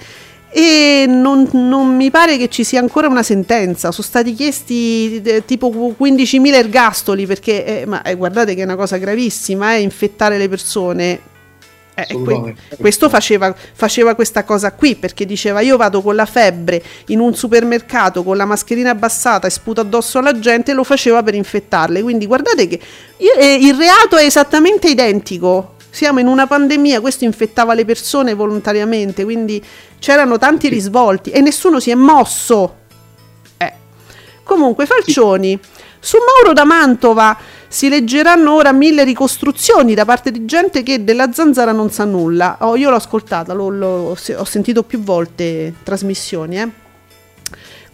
e non, non, mi pare che ci sia ancora una sentenza, sono stati chiesti eh, tipo 15.000 ergastoli perché eh, ma, eh, guardate che è una cosa gravissima, eh, infettare le persone. Eh, que- questo faceva, faceva, questa cosa qui perché diceva io vado con la febbre in un supermercato con la mascherina abbassata e sputo addosso alla gente lo faceva per infettarle. Quindi guardate che eh, il reato è esattamente identico siamo in una pandemia, questo infettava le persone volontariamente, quindi c'erano tanti risvolti e nessuno si è mosso. Eh. Comunque, Falcioni, su Mauro da Mantova si leggeranno ora mille ricostruzioni da parte di gente che della zanzara non sa nulla. Oh, io l'ho ascoltata, l'ho, l'ho, ho sentito più volte trasmissioni, eh.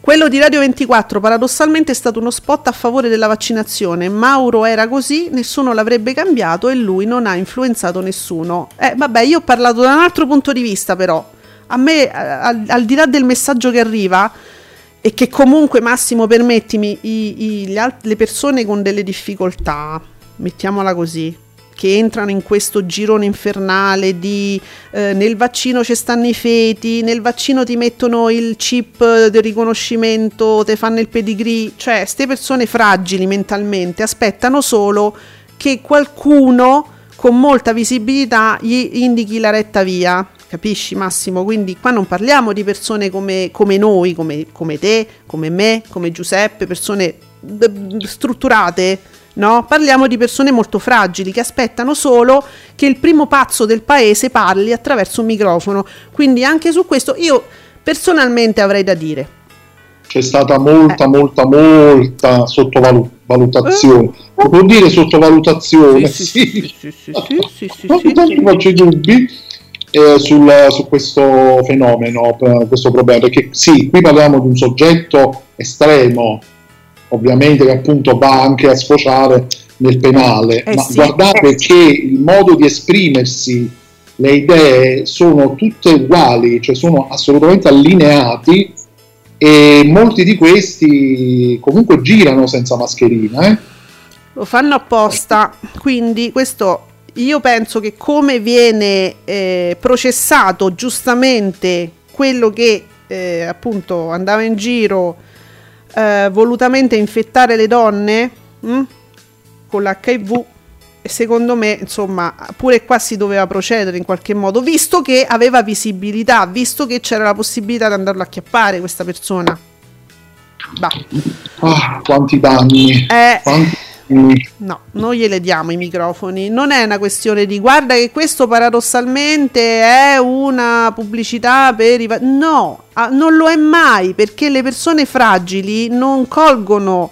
Quello di Radio 24 paradossalmente è stato uno spot a favore della vaccinazione. Mauro era così, nessuno l'avrebbe cambiato e lui non ha influenzato nessuno. Eh, vabbè, io ho parlato da un altro punto di vista però. A me, al, al di là del messaggio che arriva, e che comunque, Massimo, permettimi, i, i, le, le persone con delle difficoltà, mettiamola così, che entrano in questo girone infernale di eh, nel vaccino ci stanno i feti, nel vaccino ti mettono il chip del riconoscimento, ti fanno il pedigree, cioè queste persone fragili mentalmente aspettano solo che qualcuno con molta visibilità gli indichi la retta via. Capisci Massimo? Quindi qua non parliamo di persone come, come noi, come, come te, come me, come Giuseppe, persone d- strutturate no? Parliamo di persone molto fragili che aspettano solo che il primo pazzo del paese parli attraverso un microfono. Quindi anche su questo io personalmente avrei da dire. C'è stata molta, eh. molta, molta sottovalutazione. Eh. Vuol dire sottovalutazione? Sì, sì, sì, sì, sì, faccio i dubbi. Eh, sul, su questo fenomeno, questo problema, perché sì, qui parliamo di un soggetto estremo, ovviamente che appunto va anche a sfociare nel penale, eh ma sì. guardate che il modo di esprimersi, le idee sono tutte uguali, cioè sono assolutamente allineati e molti di questi comunque girano senza mascherina. Eh? Lo fanno apposta, quindi questo io penso che come viene eh, processato giustamente quello che eh, appunto andava in giro eh, volutamente infettare le donne mh, hm, con l'HIV secondo me insomma pure qua si doveva procedere in qualche modo visto che aveva visibilità visto che c'era la possibilità di andarlo a chiappare questa persona bah. ah, quanti danni eh, quanti No, non gliele diamo i microfoni. Non è una questione di guarda che questo paradossalmente è una pubblicità per i. No, non lo è mai perché le persone fragili non colgono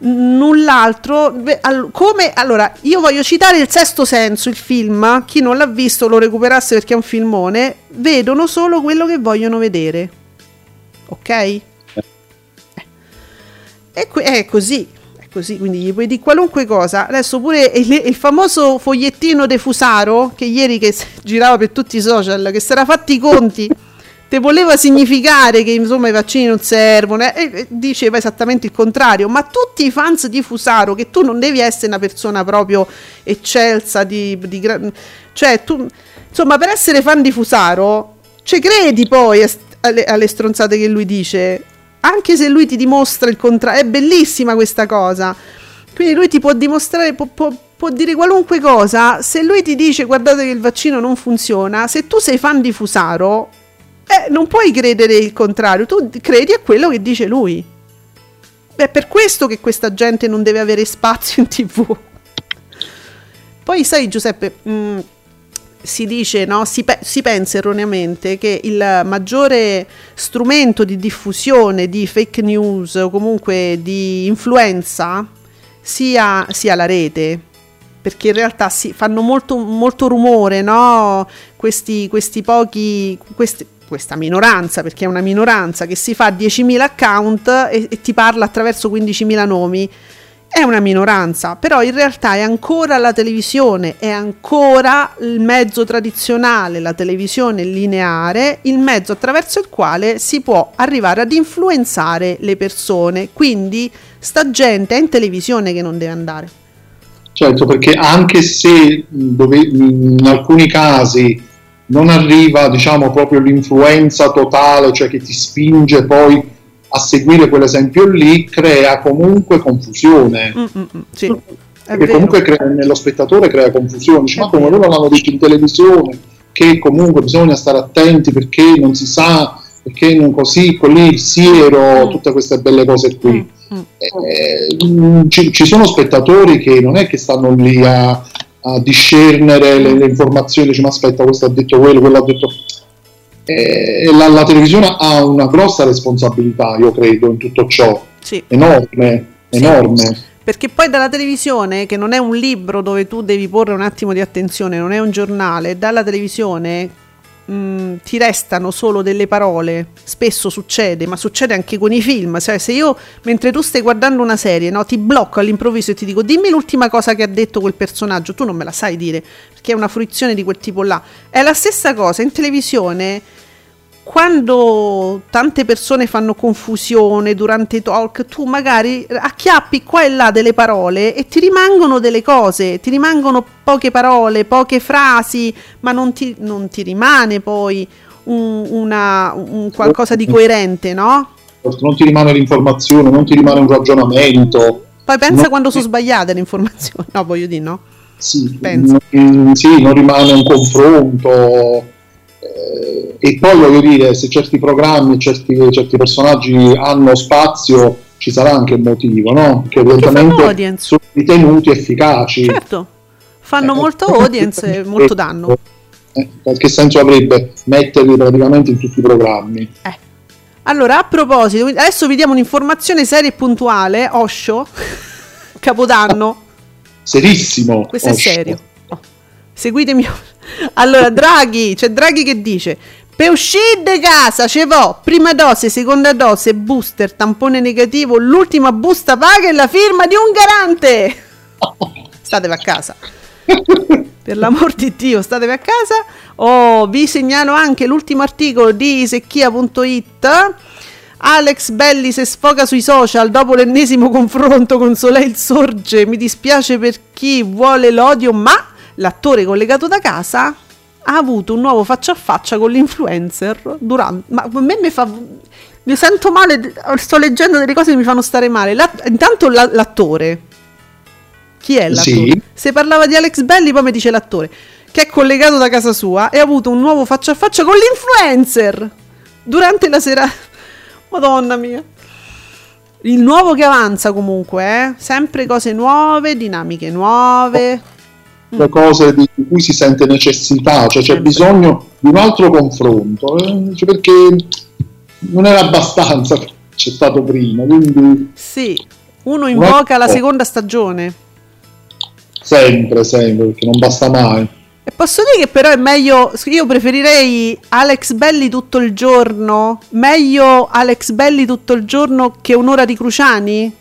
null'altro come allora io voglio citare il sesto senso il film chi non l'ha visto lo recuperasse perché è un filmone vedono solo quello che vogliono vedere ok eh. e è così così, quindi gli puoi dire qualunque cosa. Adesso pure il, il famoso fogliettino de Fusaro, che ieri che girava per tutti i social, che si era fatti i conti, te voleva significare che insomma i vaccini non servono, eh, e diceva esattamente il contrario, ma tutti i fans di Fusaro, che tu non devi essere una persona proprio eccelsa, di, di cioè tu, insomma per essere fan di Fusaro, ci credi poi alle, alle stronzate che lui dice anche se lui ti dimostra il contrario, è bellissima questa cosa. Quindi lui ti può dimostrare, può, può, può, dire qualunque cosa. Se lui ti dice guardate che il vaccino non funziona, se tu sei fan di Fusaro, Eh, non puoi credere il contrario, tu credi a quello che dice lui. È per questo che questa gente non deve avere spazio in tv. Poi sai Giuseppe, mh, mm, si dice, no? si, pe- si, pensa erroneamente che il maggiore strumento di diffusione di fake news o comunque di influenza sia, sia la rete, perché in realtà si fanno molto, molto rumore no? questi, questi pochi... Questi, questa minoranza, perché è una minoranza che si fa 10.000 account e, e ti parla attraverso 15.000 nomi è una minoranza, però in realtà è ancora la televisione, è ancora il mezzo tradizionale, la televisione lineare, il mezzo attraverso il quale si può arrivare ad influenzare le persone. Quindi sta gente è in televisione che non deve andare. Certo, perché anche se dove, in alcuni casi non arriva, diciamo, proprio l'influenza totale, cioè che ti spinge poi a seguire quell'esempio lì crea comunque confusione. Mm-mm, sì, Perché comunque crea, nello spettatore crea confusione. Dice, ma come loro l'hanno detto in televisione, che comunque bisogna stare attenti perché non si sa, perché non così, con lì il siero, mm. tutte queste belle cose qui. Mm, mm. Eh, mm, ci, ci, sono spettatori che non è che stanno lì a, a discernere le, le informazioni, dice ma aspetta, questo ha detto quello, quello ha detto eh, la, la, televisione ha una grossa responsabilità, io credo, in tutto ciò. Sì. Enorme, enorme. Sì. Perché poi dalla televisione, che non è un libro dove tu devi porre un attimo di attenzione, non è un giornale, dalla televisione mh, mm, ti restano solo delle parole. Spesso succede, ma succede anche con i film. Cioè, se io, mentre tu stai guardando una serie, no, ti blocco all'improvviso e ti dico dimmi l'ultima cosa che ha detto quel personaggio, tu non me la sai dire, perché è una fruizione di quel tipo là. È la stessa cosa in televisione quando tante persone fanno confusione durante i talk, tu magari acchiappi qua e là delle parole e ti rimangono delle cose, ti rimangono poche parole, poche frasi, ma non ti, non ti rimane poi un, una, un qualcosa di coerente, no? Non ti rimane l'informazione, non ti rimane un ragionamento. Poi pensa non... quando sono sbagliate le informazioni, no, voglio dire, no? Sì, non, sì, non rimane un confronto e poi voglio dire, se certi programmi certi, certi, personaggi hanno spazio, ci sarà anche un motivo, no? Che evidentemente sono ritenuti efficaci. Certo, fanno eh, molto audience e molto danno. Eh, che senso avrebbe metterli praticamente in tutti i programmi? Eh. Allora, a proposito, adesso vi diamo un'informazione seria e puntuale, Osho, Capodanno. Serissimo. Questo Osho. è serio. Oh. Seguitemi. Allora, Draghi, c'è Draghi che dice: Per uscire di casa ce vo prima dose, seconda dose, booster, tampone negativo, l'ultima busta paga e la firma di un garante. Statevi a casa. per l'amor di Dio, statevi a casa. Oh, vi segnalo anche l'ultimo articolo di secchia.it. Alex Belli se sfoga sui social dopo l'ennesimo confronto con Soleil Sorge. Mi dispiace per chi vuole l'odio, ma l'attore collegato da casa ha avuto un nuovo faccia a faccia con l'influencer durante... Ma a me mi fa... Mi sento male, sto leggendo delle cose che mi fanno stare male. La, intanto la, l'attore. Chi è l'attore? Sì. Se parlava di Alex Belli, poi mi dice l'attore. Che è collegato da casa sua e ha avuto un nuovo faccia a faccia con l'influencer. Durante la sera... Madonna mia. Il nuovo che avanza comunque, eh? Sempre cose nuove, dinamiche nuove le cose di cui si sente necessità, cioè c'è bisogno di un altro confronto, eh? perché non era abbastanza c'è stato prima. Quindi sì, uno invoca la seconda stagione. Sempre, sempre, perché non basta mai. E posso dire che però è meglio, io preferirei Alex Belli tutto il giorno, meglio Alex Belli tutto il giorno che un'ora di Cruciani?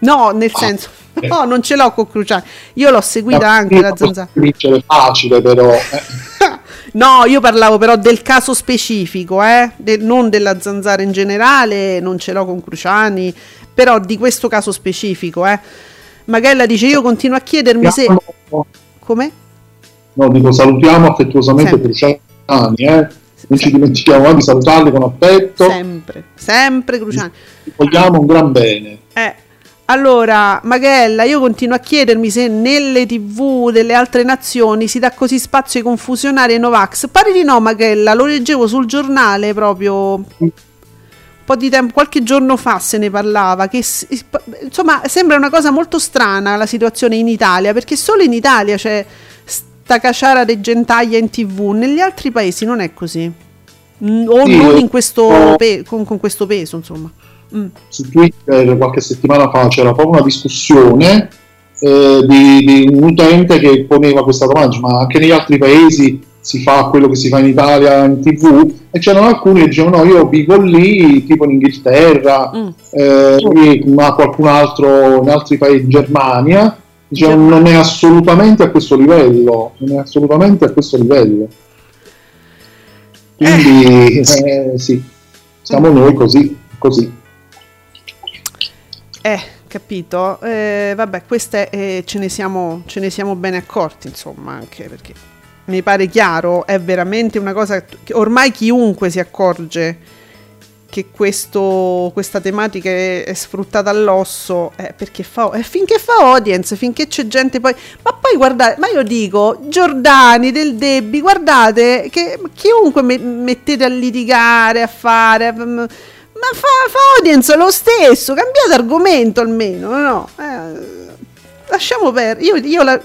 No, nel ah. No, non ce l'ho con Cruciani. Io l'ho seguita no, anche la zanzara. Vincere facile, però. Eh. no, io parlavo però del caso specifico, eh? De- non della zanzara in generale, non ce l'ho con Cruciani, però di questo caso specifico, eh. Magella dice: Io continuo a chiedermi se. Come? No, dico salutiamo affettuosamente sempre. Cruciani, eh. Non ci dimentichiamo di salutarli con affetto. Sempre, sempre Cruciani. Vogliamo un gran bene. Eh Allora, Magella, io continuo a chiedermi se nelle tv delle altre nazioni si dà così spazio ai confusionari e Novax. Pare di no, Magella, lo leggevo sul giornale proprio un po' di tempo, qualche giorno fa se ne parlava, che insomma sembra una cosa molto strana la situazione in Italia, perché solo in Italia c'è sta caciara di gentaglia in tv, negli altri paesi non è così. O sì, non in questo pe- con, con questo peso, insomma. Mm. Su Twitter qualche settimana fa c'era proprio una discussione eh, di, di, un utente che poneva questa domanda, ma anche negli altri paesi si fa quello che si fa in Italia in tv? E c'erano alcuni che dicevano no io vivo lì tipo in Inghilterra mm. eh, ma qualcun altro in altri paesi in Germania. Dicevano non è assolutamente a questo livello non è assolutamente a questo livello. Quindi eh, eh sì siamo noi così così eh, capito. Eh, vabbè, queste eh, ce, ne siamo, ce ne siamo bene accorti, insomma, anche perché mi pare chiaro, è veramente una cosa che ormai chiunque si accorge che questo, questa tematica è, è, sfruttata all'osso eh, perché fa, eh, finché fa audience, finché c'è gente poi ma poi guardate, ma io dico Giordani del Debbi, guardate che chiunque me, mettete a litigare, a fare mm, ma fa, fa audience lo stesso, cambiate argomento almeno, no? Eh, lasciamo per, io, io la,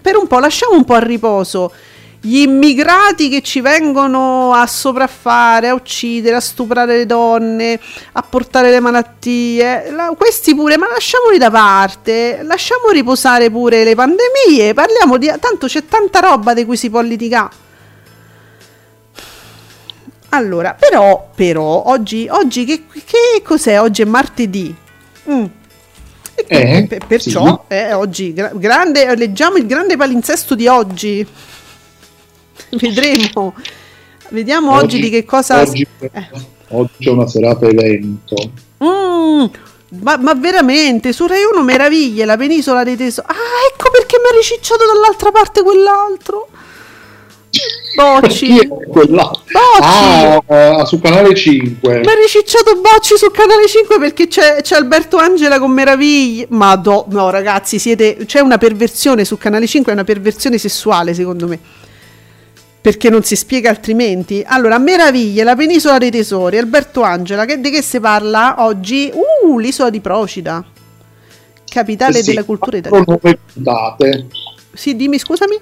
per un po', lasciamo un po' a riposo gli immigrati che ci vengono a sopraffare, a uccidere, a stuprare le donne, a portare le malattie, la, questi pure, ma lasciamoli da parte, lasciamo riposare pure le pandemie, parliamo di... tanto c'è tanta roba di cui si può litigare. Allora, però, però, oggi, oggi che, che cos'è? Oggi è martedì. Mm. Eh, per, perciò, sì. eh, oggi, gra- grande, leggiamo il grande palinsesto di oggi. Vedremo. Vediamo oggi, oggi, di che cosa... Oggi, eh. oggi è una serata evento. Mm, ma, ma, veramente, su Rai 1 meraviglie, la penisola dei tesori. Ah, ecco perché mi ha ricicciato dall'altra parte quell'altro. Bocci. Bocci. Ah, su canale 5. Mi ha ricicciato Bocci su canale 5 perché c'è, c'è Alberto Angela con meraviglie. Ma do, no, ragazzi, siete, c'è una perversione su canale 5, è una perversione sessuale, secondo me. Perché non si spiega altrimenti. Allora, meraviglie, la penisola dei tesori, Alberto Angela, che, di che si parla oggi? Uh, l'isola di Procida, capitale eh sì, della cultura italiana. Sì, dimmi, scusami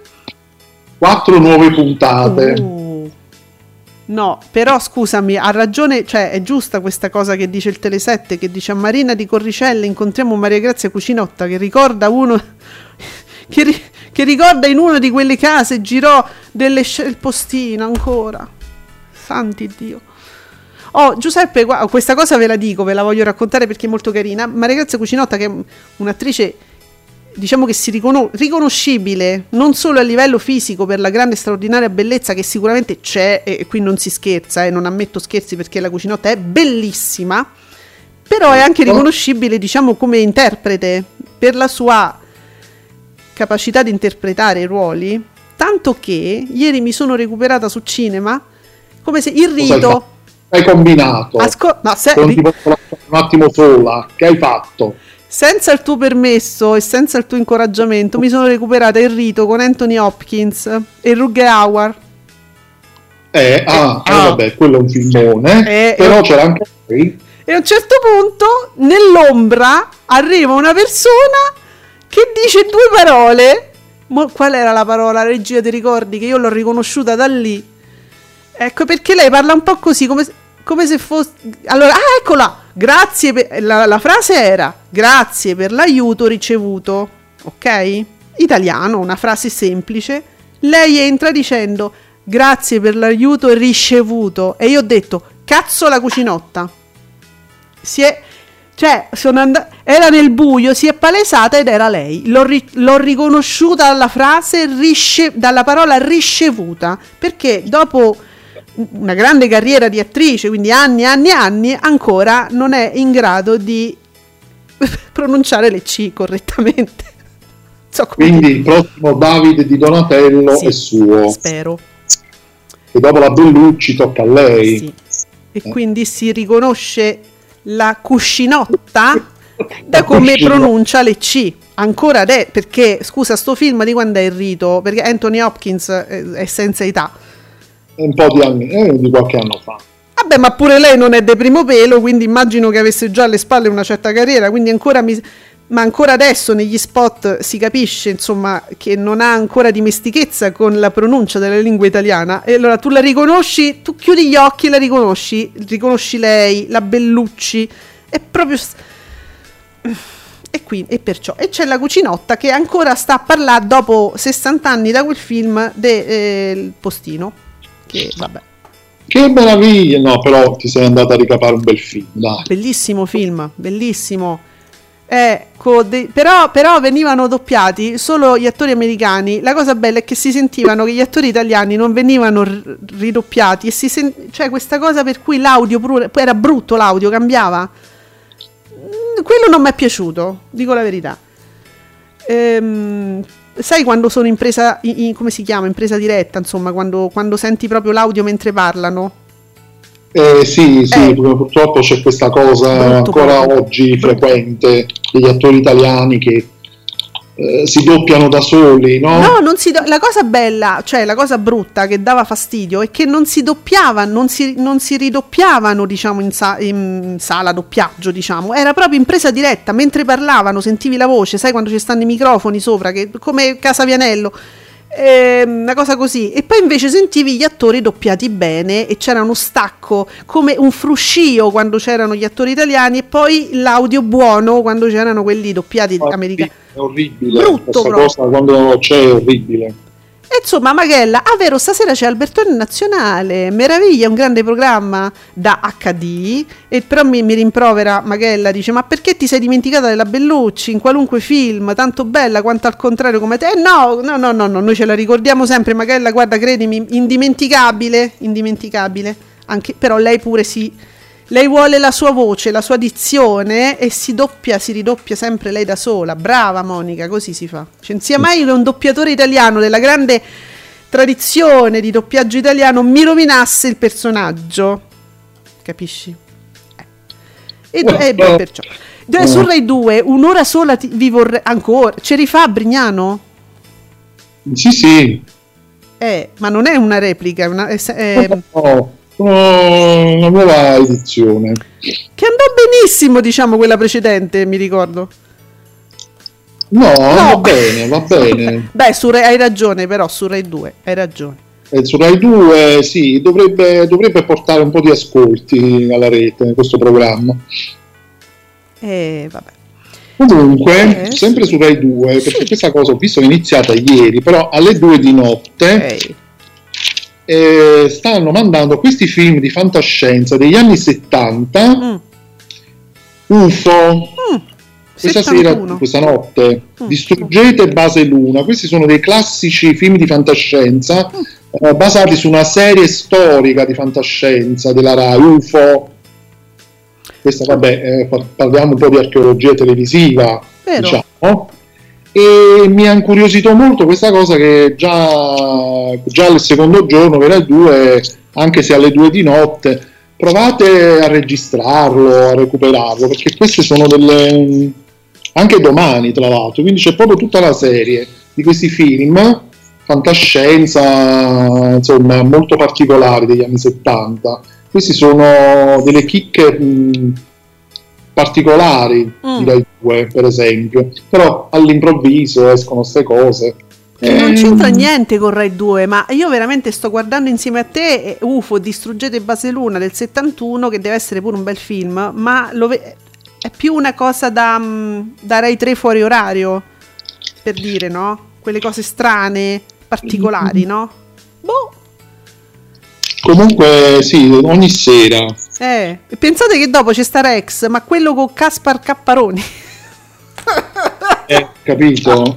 quattro nuove puntate. Uh. No, però scusami, ha ragione, cioè è giusta questa cosa che dice il Tele7, che dice a Marina di Corricelle incontriamo Maria Grazia Cucinotta che ricorda uno che, ri, che ricorda in una di quelle case girò delle il postino ancora. Santi Dio. Oh, Giuseppe, questa cosa ve la dico, ve la voglio raccontare perché è molto carina. Maria Grazia Cucinotta che è un'attrice diciamo che si riconos- riconoscibile non solo a livello fisico per la grande e straordinaria bellezza che sicuramente c'è e qui non si scherza e eh, non ammetto scherzi perché la cucinotta è bellissima però è anche riconoscibile diciamo come interprete per la sua capacità di interpretare i ruoli tanto che ieri mi sono recuperata su cinema come se il rito hai combinato? Asco- no, se... un attimo sola. Che hai fatto senza il tuo permesso e senza il tuo incoraggiamento mi sono recuperata il rito con Anthony Hopkins e Rugge Hauer. Eh, ah, ah. Eh, vabbè, quello è un filmone, eh, però eh, c'era anche lei. E a un certo punto, nell'ombra, arriva una persona che dice due parole. Mo, qual era la parola, regia, ti ricordi? Che io l'ho riconosciuta da lì. Ecco, perché lei parla un po' così, come, come se fosse... Allora, ah, eccola! Grazie per... La, la frase era grazie per l'aiuto ricevuto, ok? Italiano, una frase semplice. Lei entra dicendo grazie per l'aiuto ricevuto e io ho detto cazzo la cucinotta. Si è... Cioè, and- era nel buio, si è palesata ed era lei. L'ho, ri- l'ho riconosciuta dalla frase, risce- dalla parola ricevuta, perché dopo una grande carriera di attrice, quindi anni e anni e anni, ancora non è in grado di pronunciare le C correttamente. So quindi il prossimo Davide di Donatello sì, è suo. Spero. E dopo la Bellucci tocca a lei. Sì. E eh. quindi si riconosce la cuscinotta da come pronuncia le C. Ancora adesso, perché scusa, sto film di quando è il rito? Perché Anthony Hopkins è senza età. Un po' di anni, eh, di qualche anno fa. Vabbè, ma pure lei non è de primo pelo, quindi immagino che avesse già alle spalle una certa carriera, quindi ancora mi ma ancora adesso negli spot si capisce insomma che non ha ancora dimestichezza con la pronuncia della lingua italiana. E allora tu la riconosci, tu chiudi gli occhi e la riconosci, riconosci lei, la Bellucci, è proprio... E, qui, e perciò. E c'è la cucinotta che ancora sta a parlare dopo 60 anni da quel film del eh, postino che vabbè che meraviglia no però ti sei andata a ricapare un bel film dai. bellissimo film bellissimo Ecco, de- però, però, venivano doppiati solo gli attori americani. La cosa bella è che si sentivano che gli attori italiani non venivano r- ridoppiati. E si sen- cioè, questa cosa per cui l'audio pure- era brutto, l'audio cambiava. Mm, quello non mi è piaciuto, dico la verità. Ehm, sai quando sono in presa, in, in, come si chiama? In presa diretta, insomma, quando, quando senti proprio l'audio mentre parlano eh, sì, sì, eh. purtroppo c'è questa cosa ancora oggi frequente degli attori italiani che eh, si doppiano da soli, no? No, do- la cosa bella, cioè la cosa brutta che dava fastidio è che non si doppiavano, non si, non si ridoppiavano, diciamo, in, sa- in, sala doppiaggio, diciamo. Era proprio in presa diretta, mentre parlavano, sentivi la voce, sai quando ci stanno i microfoni sopra, che, come Casa Vianello eh, una cosa così. E poi invece sentivi gli attori doppiati bene e c'era uno stacco, come un fruscio quando c'erano gli attori italiani e poi l'audio buono quando c'erano quelli doppiati oh, americani. È orribile. Brutto Questa cosa quando c'è è orribile. E insomma, Magella, ah vero, stasera c'è Albertone Nazionale, meraviglia, un grande programma da HD, e però mi, mi, rimprovera Magella, dice, ma perché ti sei dimenticata della Bellucci in qualunque film, tanto bella quanto al contrario come te? Eh, no, no, no, no, no, noi ce la ricordiamo sempre, Magella, guarda, credimi, indimenticabile, indimenticabile, anche, però lei pure si lei vuole la sua voce, la sua dizione e si doppia, si ridoppia sempre lei da sola. Brava Monica, così si fa. Cioè, non sia mai un doppiatore italiano della grande tradizione di doppiaggio italiano mi rovinasse il personaggio. Capisci? Eh. E, e beh, perciò. Eh. Su Rai 2, un'ora sola ti, vi vorrei ancora. Ce rifà Brignano? Sì, sì. Eh, ma non è una replica, è una, è, è, no una nuova edizione. Che andò benissimo, diciamo, quella precedente, mi ricordo. No, no. va bene, va bene. Beh, su Rai, hai ragione, però su Rai 2 hai ragione. Eh, su Rai 2 sì, dovrebbe, dovrebbe, portare un po' di ascolti alla rete questo programma. Eh, vabbè. Comunque, eh, sempre su Rai 2, perché sì. questa cosa ho visto è iniziata ieri, però alle 2 di notte. Okay eh, stanno mandando questi film di fantascienza degli anni 70 mm. UFO mm. questa 71. sera, questa notte mm. distruggete base luna questi sono dei classici film di fantascienza mm. eh, basati su una serie storica di fantascienza della RAI UFO questa vabbè eh, parliamo un po' di archeologia televisiva Vero. diciamo e mi ha incuriosito molto questa cosa che già, già il secondo giorno, che era il 2, anche se alle 2 di notte, provate a registrarlo, a recuperarlo, perché queste sono delle... anche domani tra l'altro, quindi c'è proprio tutta la serie di questi film, fantascienza, insomma, molto particolari degli anni 70. Questi sono delle chicche... Mh, particolari mm. di 2, per esempio, però all'improvviso escono queste cose. Che non ehm, c'entra niente con Rai 2, ma io veramente sto guardando insieme a te UFO Distruggete Base Luna del 71, che deve essere pure un bel film, ma ve- è più una cosa da, mm, da Rai 3 fuori orario, per dire, no? Quelle cose strane, particolari, no? Boh. Comunque sì, ogni sera eh, pensate che dopo c'è sta Rex, ma quello con Caspar Capparoni. eh, capito?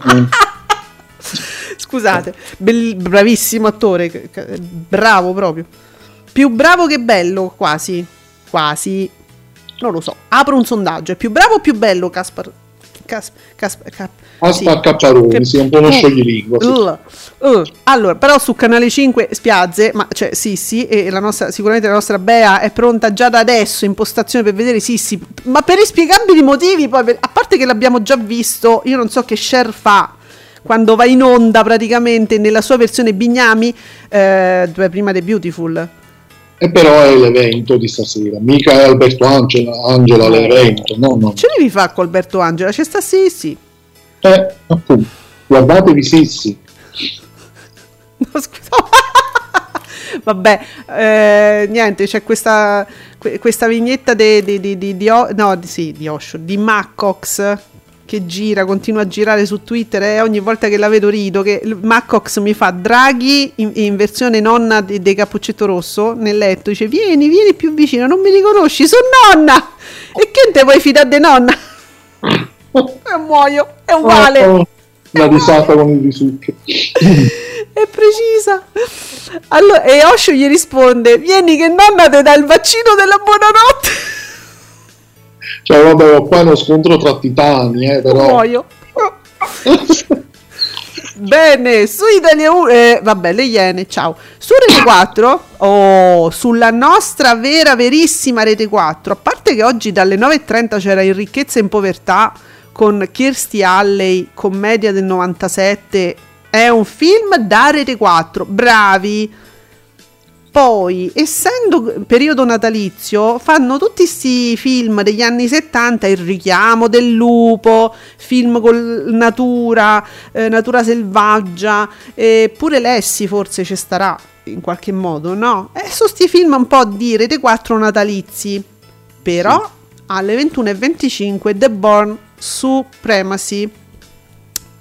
Scusate, bel, bravissimo attore, bravo proprio. Più bravo che bello, quasi. Quasi. Non lo so. Apro un sondaggio. È più bravo o più bello Caspar Cas, cas, cap, Aspa sì. Un po' uno uh, scioglilingua. Uh, uh. Allora, però su Canale 5 Spiazze, ma cioè Sissi, e la nostra, sicuramente la nostra Bea è pronta già da adesso in postazione per vedere Sissi, ma per inspiegabili motivi, poi, per, a parte che l'abbiamo già visto, io non so che share fa quando va in onda praticamente nella sua versione Bignami, eh, prima The Beautiful. E però è l'evento di stasera, mica è Alberto Angela, Angela l'evento, no, no. Ce devi fare con Alberto Angela, c'è sta Sissi. Eh, appunto, guardatevi Sissi. No, scusa. Vabbè, eh, niente, c'è questa, questa vignetta di, di, di, di, di, no, sì, di Osho, di Maccox che gira, continua a girare su Twitter e ogni volta che la vedo rido, che Maccox mi fa Draghi in, in versione nonna di, di Cappuccetto Rosso nel letto, dice vieni, vieni più vicino, non mi riconosci, sono nonna! E che te vuoi fidare di nonna? e muoio, è uguale! Oh, oh, la risata con il risucchio. è precisa. Allora, e Osho gli risponde: Vieni, che nonna ti dà il vaccino della buonanotte. Cioè, vabbè, qua è uno scontro tra titani, eh, però... Muoio. Bene, su Italia 1, eh, vabbè, le Iene, ciao. Su Rete 4, oh, sulla nostra vera, verissima Rete 4, a parte che oggi dalle 9.30 c'era in ricchezza e in povertà con Kirstie Alley, commedia del 97, è un film da Rete 4, bravi poi, essendo periodo natalizio, fanno tutti questi film degli anni 70, Il richiamo del lupo, film con natura, eh, natura selvaggia, eh, pure Lessi forse ci starà in qualche modo, no? E sono questi film un po' di Rete 4 natalizi, però sì. alle 21.25 The Born Supremacy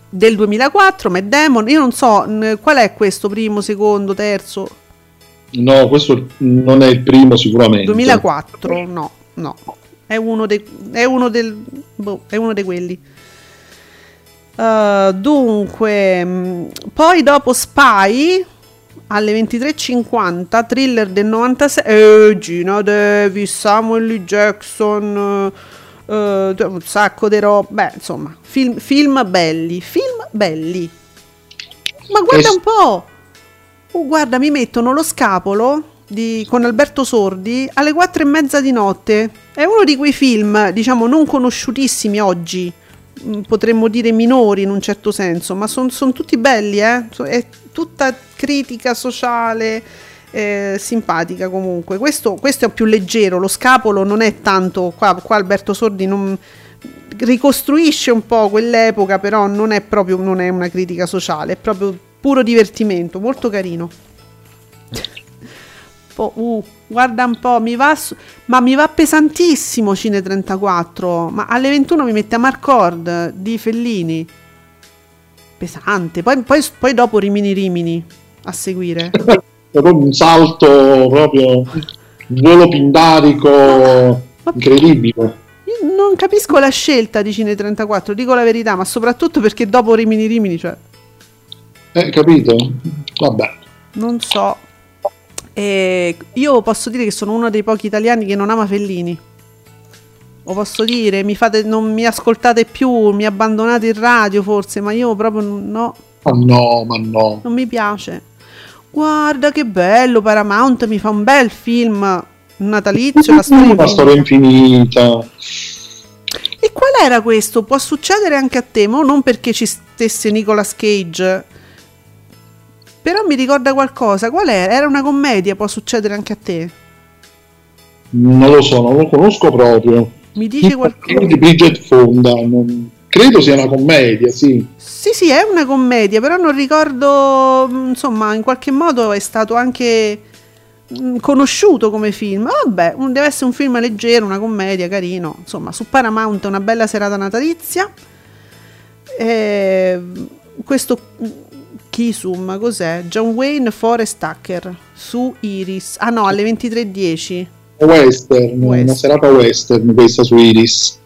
del 2004, Matt Damon, io non so qual è questo, primo, secondo, terzo No, questo non è il primo sicuramente. 2004, no, no. È uno, de, è uno, del, boh, è uno di quelli. Uh, dunque, mm, poi dopo Spy alle 23.50, thriller del 96, eh, Gina Davis, Samuel L. Jackson, uh, un sacco di roba, beh, insomma, film, film belli, film belli. Ma guarda es- un po'! Oh, guarda, mi mettono lo scapolo di, con Alberto Sordi alle quattro e mezza di notte. È uno di quei film, diciamo, non conosciutissimi oggi, mm, potremmo dire minori in un certo senso, ma sono son tutti belli, eh? È tutta critica sociale, eh, simpatica comunque. Questo, questo, è più leggero, lo scapolo non è tanto, qua, qua Alberto Sordi non ricostruisce un po' quell'epoca, però non è proprio non è una critica sociale, è proprio puro divertimento, molto carino. Po- uh, guarda un po', mi va su- ma mi va pesantissimo Cine 34, ma alle 21 mi mette a Marcord di Fellini. Pesante, poi, poi, poi dopo Rimini Rimini a seguire. proprio un salto proprio un volo pindarico incredibile. Io non capisco la scelta di Cine 34, dico la verità, ma soprattutto perché dopo Rimini Rimini, cioè eh, capito? Vabbè. Non so. E io posso dire che sono uno dei pochi italiani che non ama Fellini. Lo posso dire, mi fate, non mi ascoltate più, mi abbandonate in radio forse, ma io proprio no. Ma no, ma no. Non mi piace. Guarda che bello, Paramount mi fa un bel film natalizio, la storia, la storia infinita. E qual era questo? Può succedere anche a te, ma non perché ci stesse Nicolas Cage però mi ricorda qualcosa. Qual era? Era una commedia, può succedere anche a te? Non lo so, non lo conosco proprio. Mi dice qualcosa? Di Bridget Fonda. Non... Credo sia una commedia, sì. Sì, sì, è una commedia, però non ricordo, insomma, in qualche modo è stato anche mm, conosciuto come film. Vabbè, deve essere un film leggero, una commedia, carino. Insomma, su Paramount una bella serata natalizia. E questo Kisum, cos'è? John Wayne Forest Tucker su Iris. Ah no, alle 23.10. Western, western, una serata western questa su Iris.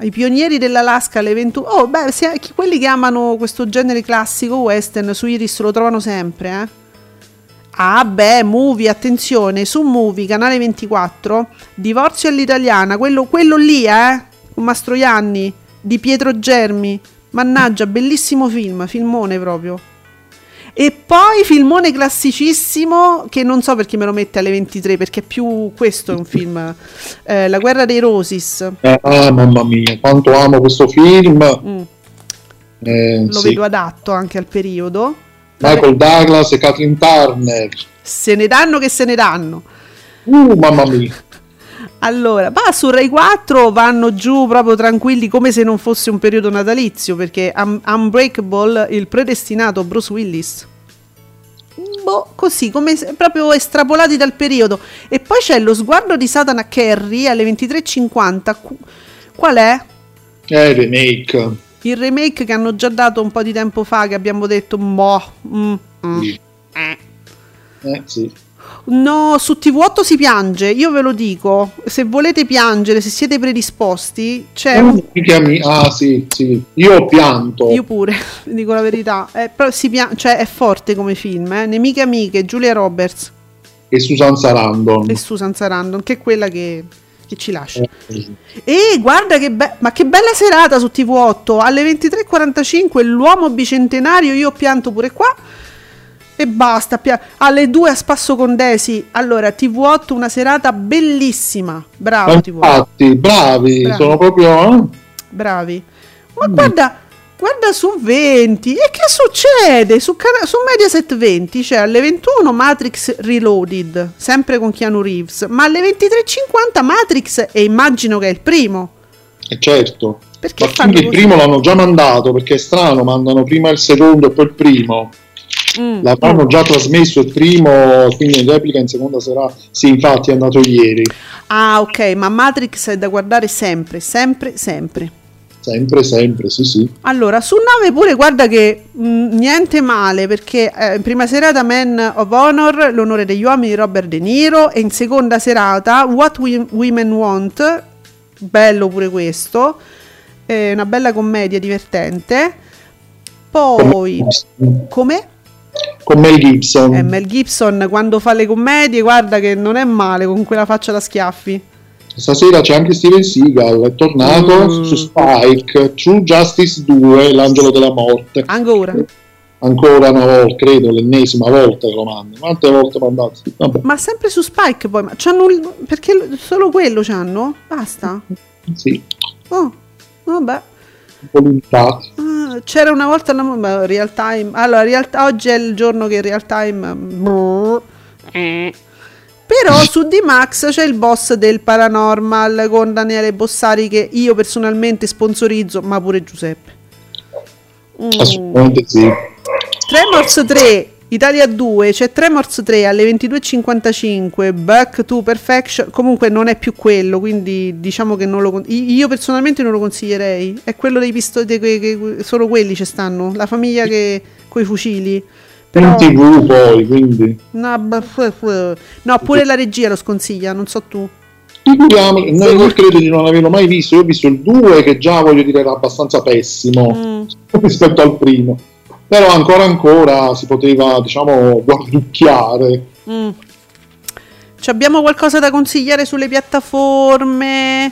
I pionieri dell'Alaska alle 21. Oh, beh, se, quelli che amano questo genere classico western su Iris lo trovano sempre, eh. Ah, beh, movie, attenzione, su movie, canale 24, divorzio all'italiana, quello, quello lì, eh, con Mastroianni di Pietro Germi. Mannaggia, bellissimo film, filmone proprio. E poi filmone classicissimo che non so perché me lo mette alle 23 perché è più questo è un film eh, La guerra dei Rosis. Eh, ah, mamma mia, quanto amo questo film. Mm. Eh, lo sì. vedo adatto anche al periodo. Michael Douglas e Kathleen Turner. Se ne danno che se ne danno. Uh, mamma mia. Allora, ma su Rai 4 vanno giù proprio tranquilli come se non fosse un periodo natalizio perché Un- Unbreakable, il predestinato Bruce Willis. Boh, così, come se, proprio estrapolati dal periodo. E poi c'è lo sguardo di Satana Kerry alle 23.50. Qual è? È il remake. Il remake che hanno già dato un po' di tempo fa che abbiamo detto, boh, mm, mm. Eh. eh sì. No, su TV8 si piange, io ve lo dico. Se volete piangere, se siete predisposti, c'è. Un... Ah, sì, sì. Io pianto. Io pure, dico la verità. Eh, però si pian... cioè, è forte come film. Eh? Nemiche amiche, Giulia Roberts. E Susan Sarandon. E Susan Sarandon, che è quella che, che ci lascia. Eh, E guarda che, be- ma che bella serata su TV8. Alle 23.45 l'uomo bicentenario, io pianto pure qua e basta. Alle due a spasso con Desi. Allora, TV8, una serata bellissima. Bravo, Infatti, TV8. Bravi, bravi, sono proprio. Eh? Bravi. Ma mm. guarda, guarda su 20. E che succede? Su, su Mediaset 20 c'è alle 21 Matrix Reloaded, sempre con Keanu Reeves. Ma alle 23.50 Matrix, e immagino che è il primo. E certo. Perché ma quindi il primo l'hanno già mandato perché è strano, mandano prima il secondo e poi il primo. Mm. L'avranno già trasmesso il primo, quindi in replica in seconda serata. Sì, infatti è andato ieri. Ah, ok, ma Matrix è da guardare sempre, sempre, sempre. Sempre, sempre, sì, sì. Allora, su 9 pure guarda che mh, mm, niente male perché eh, in prima serata Man of Honor, l'onore degli uomini di Robert De Niro e in seconda serata What We, Women Want, bello pure questo, è una bella commedia divertente. Poi, come? Con Mel Gibson. Eh, Mel Gibson quando fa le commedie, guarda che non è male con quella faccia da schiaffi. Stasera c'è anche Steven Seagal, è tornato mm. su Spike, True Justice 2, l'angelo della morte. Ancora? Ancora una volta, credo, l'ennesima volta che lo mando. Quante volte mandati? Vabbè. Ma sempre su Spike poi, ma c'hanno perché solo quello c'hanno? Basta? Sì. Oh, vabbè volontà. Ah, c'era una volta una real time. Allora, real, oggi è il giorno che real time. Brrr, eh. Però su D-Max c'è il boss del paranormal con Daniele Bossari che io personalmente sponsorizzo, ma pure Giuseppe. Mm. Assolutamente sì. Tremors 3 Italia 2 c'è Tremors 3 alle 22.55 Back to Perfection comunque non è più quello quindi diciamo che non lo io personalmente non lo consiglierei è quello dei pistoli che, che, solo quelli ci stanno la famiglia che coi fucili però, in tv poi quindi. No, no pure la regia lo sconsiglia non so tu. Figuriamo, no, io credo di non averlo mai visto io ho visto il 2 che già voglio dire era abbastanza pessimo mm. rispetto al primo però ancora ancora si poteva diciamo guarducchiare mm. abbiamo qualcosa da consigliare sulle piattaforme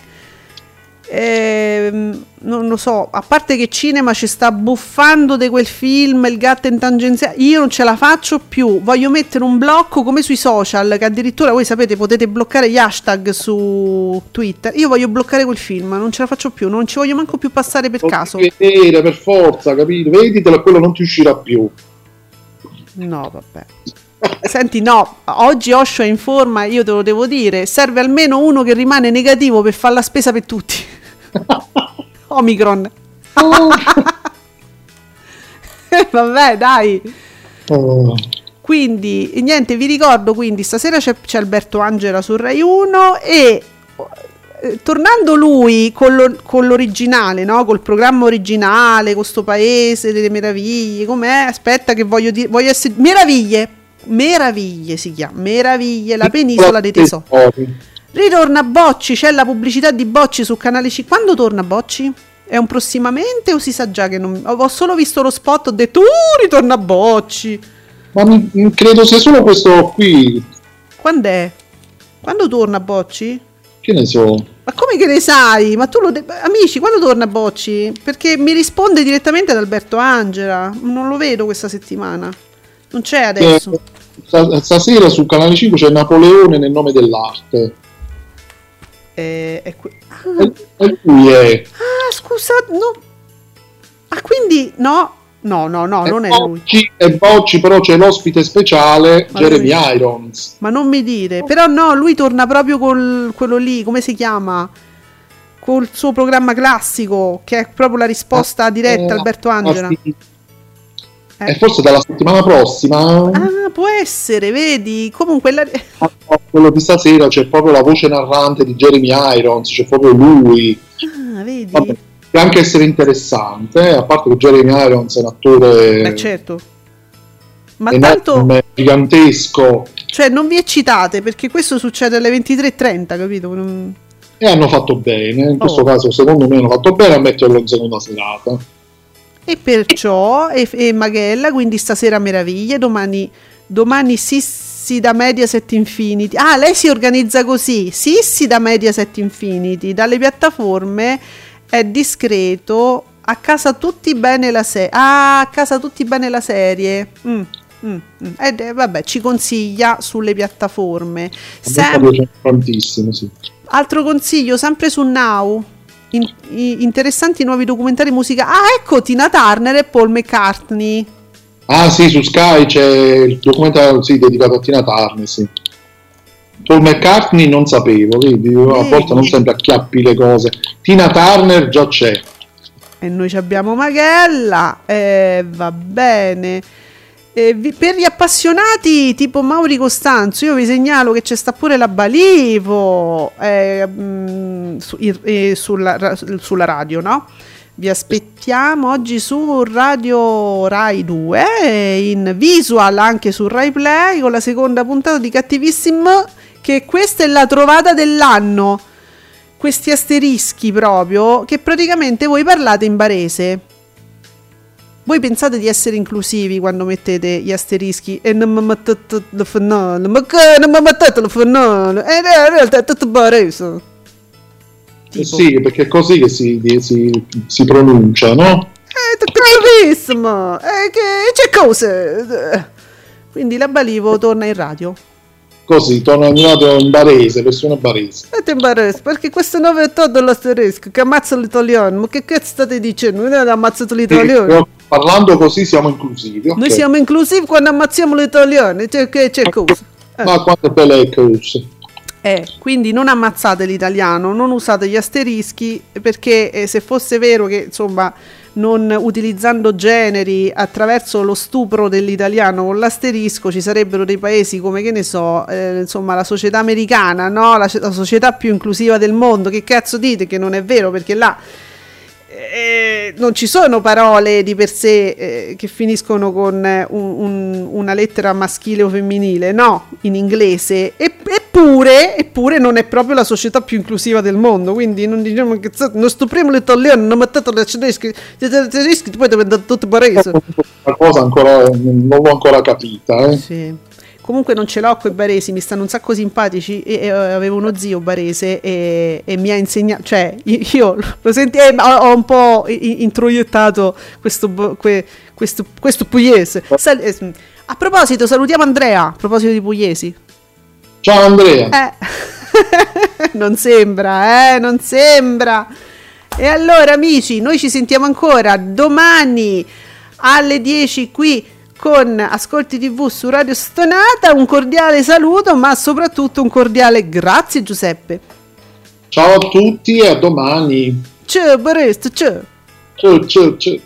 eh, non lo so, a parte che cinema ci sta buffando di quel film, il gatto in tangenziale, io non ce la faccio più, voglio mettere un blocco come sui social, che addirittura voi sapete potete bloccare gli hashtag su Twitter, io voglio bloccare quel film, non ce la faccio più, non ci voglio manco più passare per caso. Vedere, per forza, capito? Veditelo, quello non ti uscirà più. No, vabbè. Senti, no, oggi Osho è in forma, io te lo devo dire, serve almeno uno che rimane negativo per fare la spesa per tutti. Omicron. Oh. Vabbè, dai. Oh. Quindi, niente, vi ricordo, quindi stasera c'è, c'è Alberto Angela su Rai 1 e eh, tornando lui con, lo, con l'originale, no? col programma originale, con sto paese delle meraviglie, com'è? Aspetta che voglio dire, voglio essere... Meraviglie, meraviglie si chiama, meraviglie, la penisola dei tesori. Ritorna Bocci, c'è la pubblicità di Bocci su canale 5. Quando torna Bocci? È un prossimamente o si sa già che non... Ho solo visto lo spot, ho detto, uh, ritorna Bocci. Ma credo sia solo questo qui. Quando è? Quando torna Bocci? che ne so. Ma come che ne sai? Ma tu lo de- amici, quando torna Bocci? Perché mi risponde direttamente ad Alberto Angela. Non lo vedo questa settimana. Non c'è adesso. Eh, stasera su Canale 5 c'è Napoleone nel nome dell'arte. È que- ah. E lui è. Ah, scusa, no. Ah, quindi no, no, no, no, non è lui. E Bocci, però c'è l'ospite speciale Ma Jeremy lui- Irons. Ma non mi dire. Però no, lui torna proprio con quello lì, come si chiama? Col suo programma classico, che è proprio la risposta diretta Eh, Alberto Angela. ah, sì. Eh. E forse dalla settimana prossima, Ah, può essere, vedi? Comunque la... ah, no, quello di stasera, c'è proprio la voce narrante di Jeremy Irons, c'è proprio lui. Ah, vedi? Vabbè, può anche essere interessante, eh, a parte che Jeremy Irons è un attore Beh, certo. Ma enorme, tanto, gigantesco, cioè, non vi eccitate perché questo succede alle 23.30, capito? Non- e hanno fatto bene. In questo Oh. caso, secondo me, hanno fatto bene a metterlo in seconda serata. E perciò, e, e Maghella, quindi stasera meraviglie, domani, domani Sissi da Mediaset Infinity. Ah, lei si organizza così, Sissi da Mediaset Infinity, dalle piattaforme è discreto, a casa tutti bene la serie. Ah, a casa tutti bene la serie. Mm, mm, mm. Ed, eh, vabbè, ci consiglia sulle piattaforme. Sem- tantissimo, sì. Altro consiglio, sempre su Now. In- interessanti nuovi documentari musicali. Ah, ecco Tina Turner e Paul McCartney. Ah sì, su Sky c'è il documentario sì, dedicato a Tina Turner, sì. Paul McCartney non sapevo, vedi, io a volte non sempre acchiappi le cose. Tina Turner già c'è. E noi abbiamo Maghella. Eh, va bene. Eh, vi- per gli appassionati tipo Mauri Costanzo, io vi segnalo che c'è sta pure la Balivo eh, mm, su- eh, sulla, sulla radio, no? Vi aspettiamo oggi su Radio Rai 2, eh, in visual anche su Rai Play con la seconda puntata di Cattivissimo, che questa è la trovata dell'anno. Questi asterischi proprio, che praticamente voi parlate in barese. Voi pensate di essere inclusivi quando mettete gli asterischi e non mi mettete il finale, ma che non mi mettete il finale? E in realtà è tutto barese. Eh Tipo. sì, perché è così che si, si- si pronuncia, no? È tutto bravissimo! E che c'è cose! Quindi la Balivo torna in radio. Così, in radio in barese, versione barese. E ti imbarazzo, perché questo 9 è l'asterisco che ammazza l'italiano. Ma che cazzo state dicendo? Non avete ammazzato Sì, l'italiano. però parlando così siamo inclusivi. ok. Noi siamo inclusivi quando ammazziamo l'italiano. Cioè, che c'è cosa? Eh. Ma quante belle è cose. Eh, quindi non ammazzate l'italiano, non usate gli asterischi perché eh, se fosse vero che insomma non utilizzando generi attraverso lo stupro dell'italiano con l'asterisco ci sarebbero dei paesi come che ne so, eh, insomma la società americana, no? la, la società più inclusiva del mondo. Che cazzo dite che non è vero perché là eh, non ci sono parole di per sé eh, che finiscono con eh, un- un- una lettera maschile o femminile, no, in inglese. E- eppure, eppure non è proprio la società più inclusiva del mondo, quindi non diciamo che non stupriamo l'italiano, non mettete le tedeschi, i tedeschi poi diventano tutti baresi. La cosa ancora non l'ho ancora capita, eh. Sì. Comunque non ce l'ho con i baresi, mi stanno un sacco simpatici e, e, eh, avevo uno zio barese e, e mi ha insegnato, cioè io, lo senti, eh, ho, ho un po' introiettato questo, que- questo, questo pugliese. Sal- eh, a proposito, salutiamo Andrea, a proposito di pugliesi. Ciao Andrea. Eh. non sembra, eh, non sembra. E allora amici, noi ci sentiamo ancora domani alle 10 qui con Ascolti TV su Radio Stonata. Un cordiale saluto, ma soprattutto un cordiale grazie Giuseppe. Ciao a tutti e a domani. Ciao Baresta, ciao. Ciao, ciao, ciao.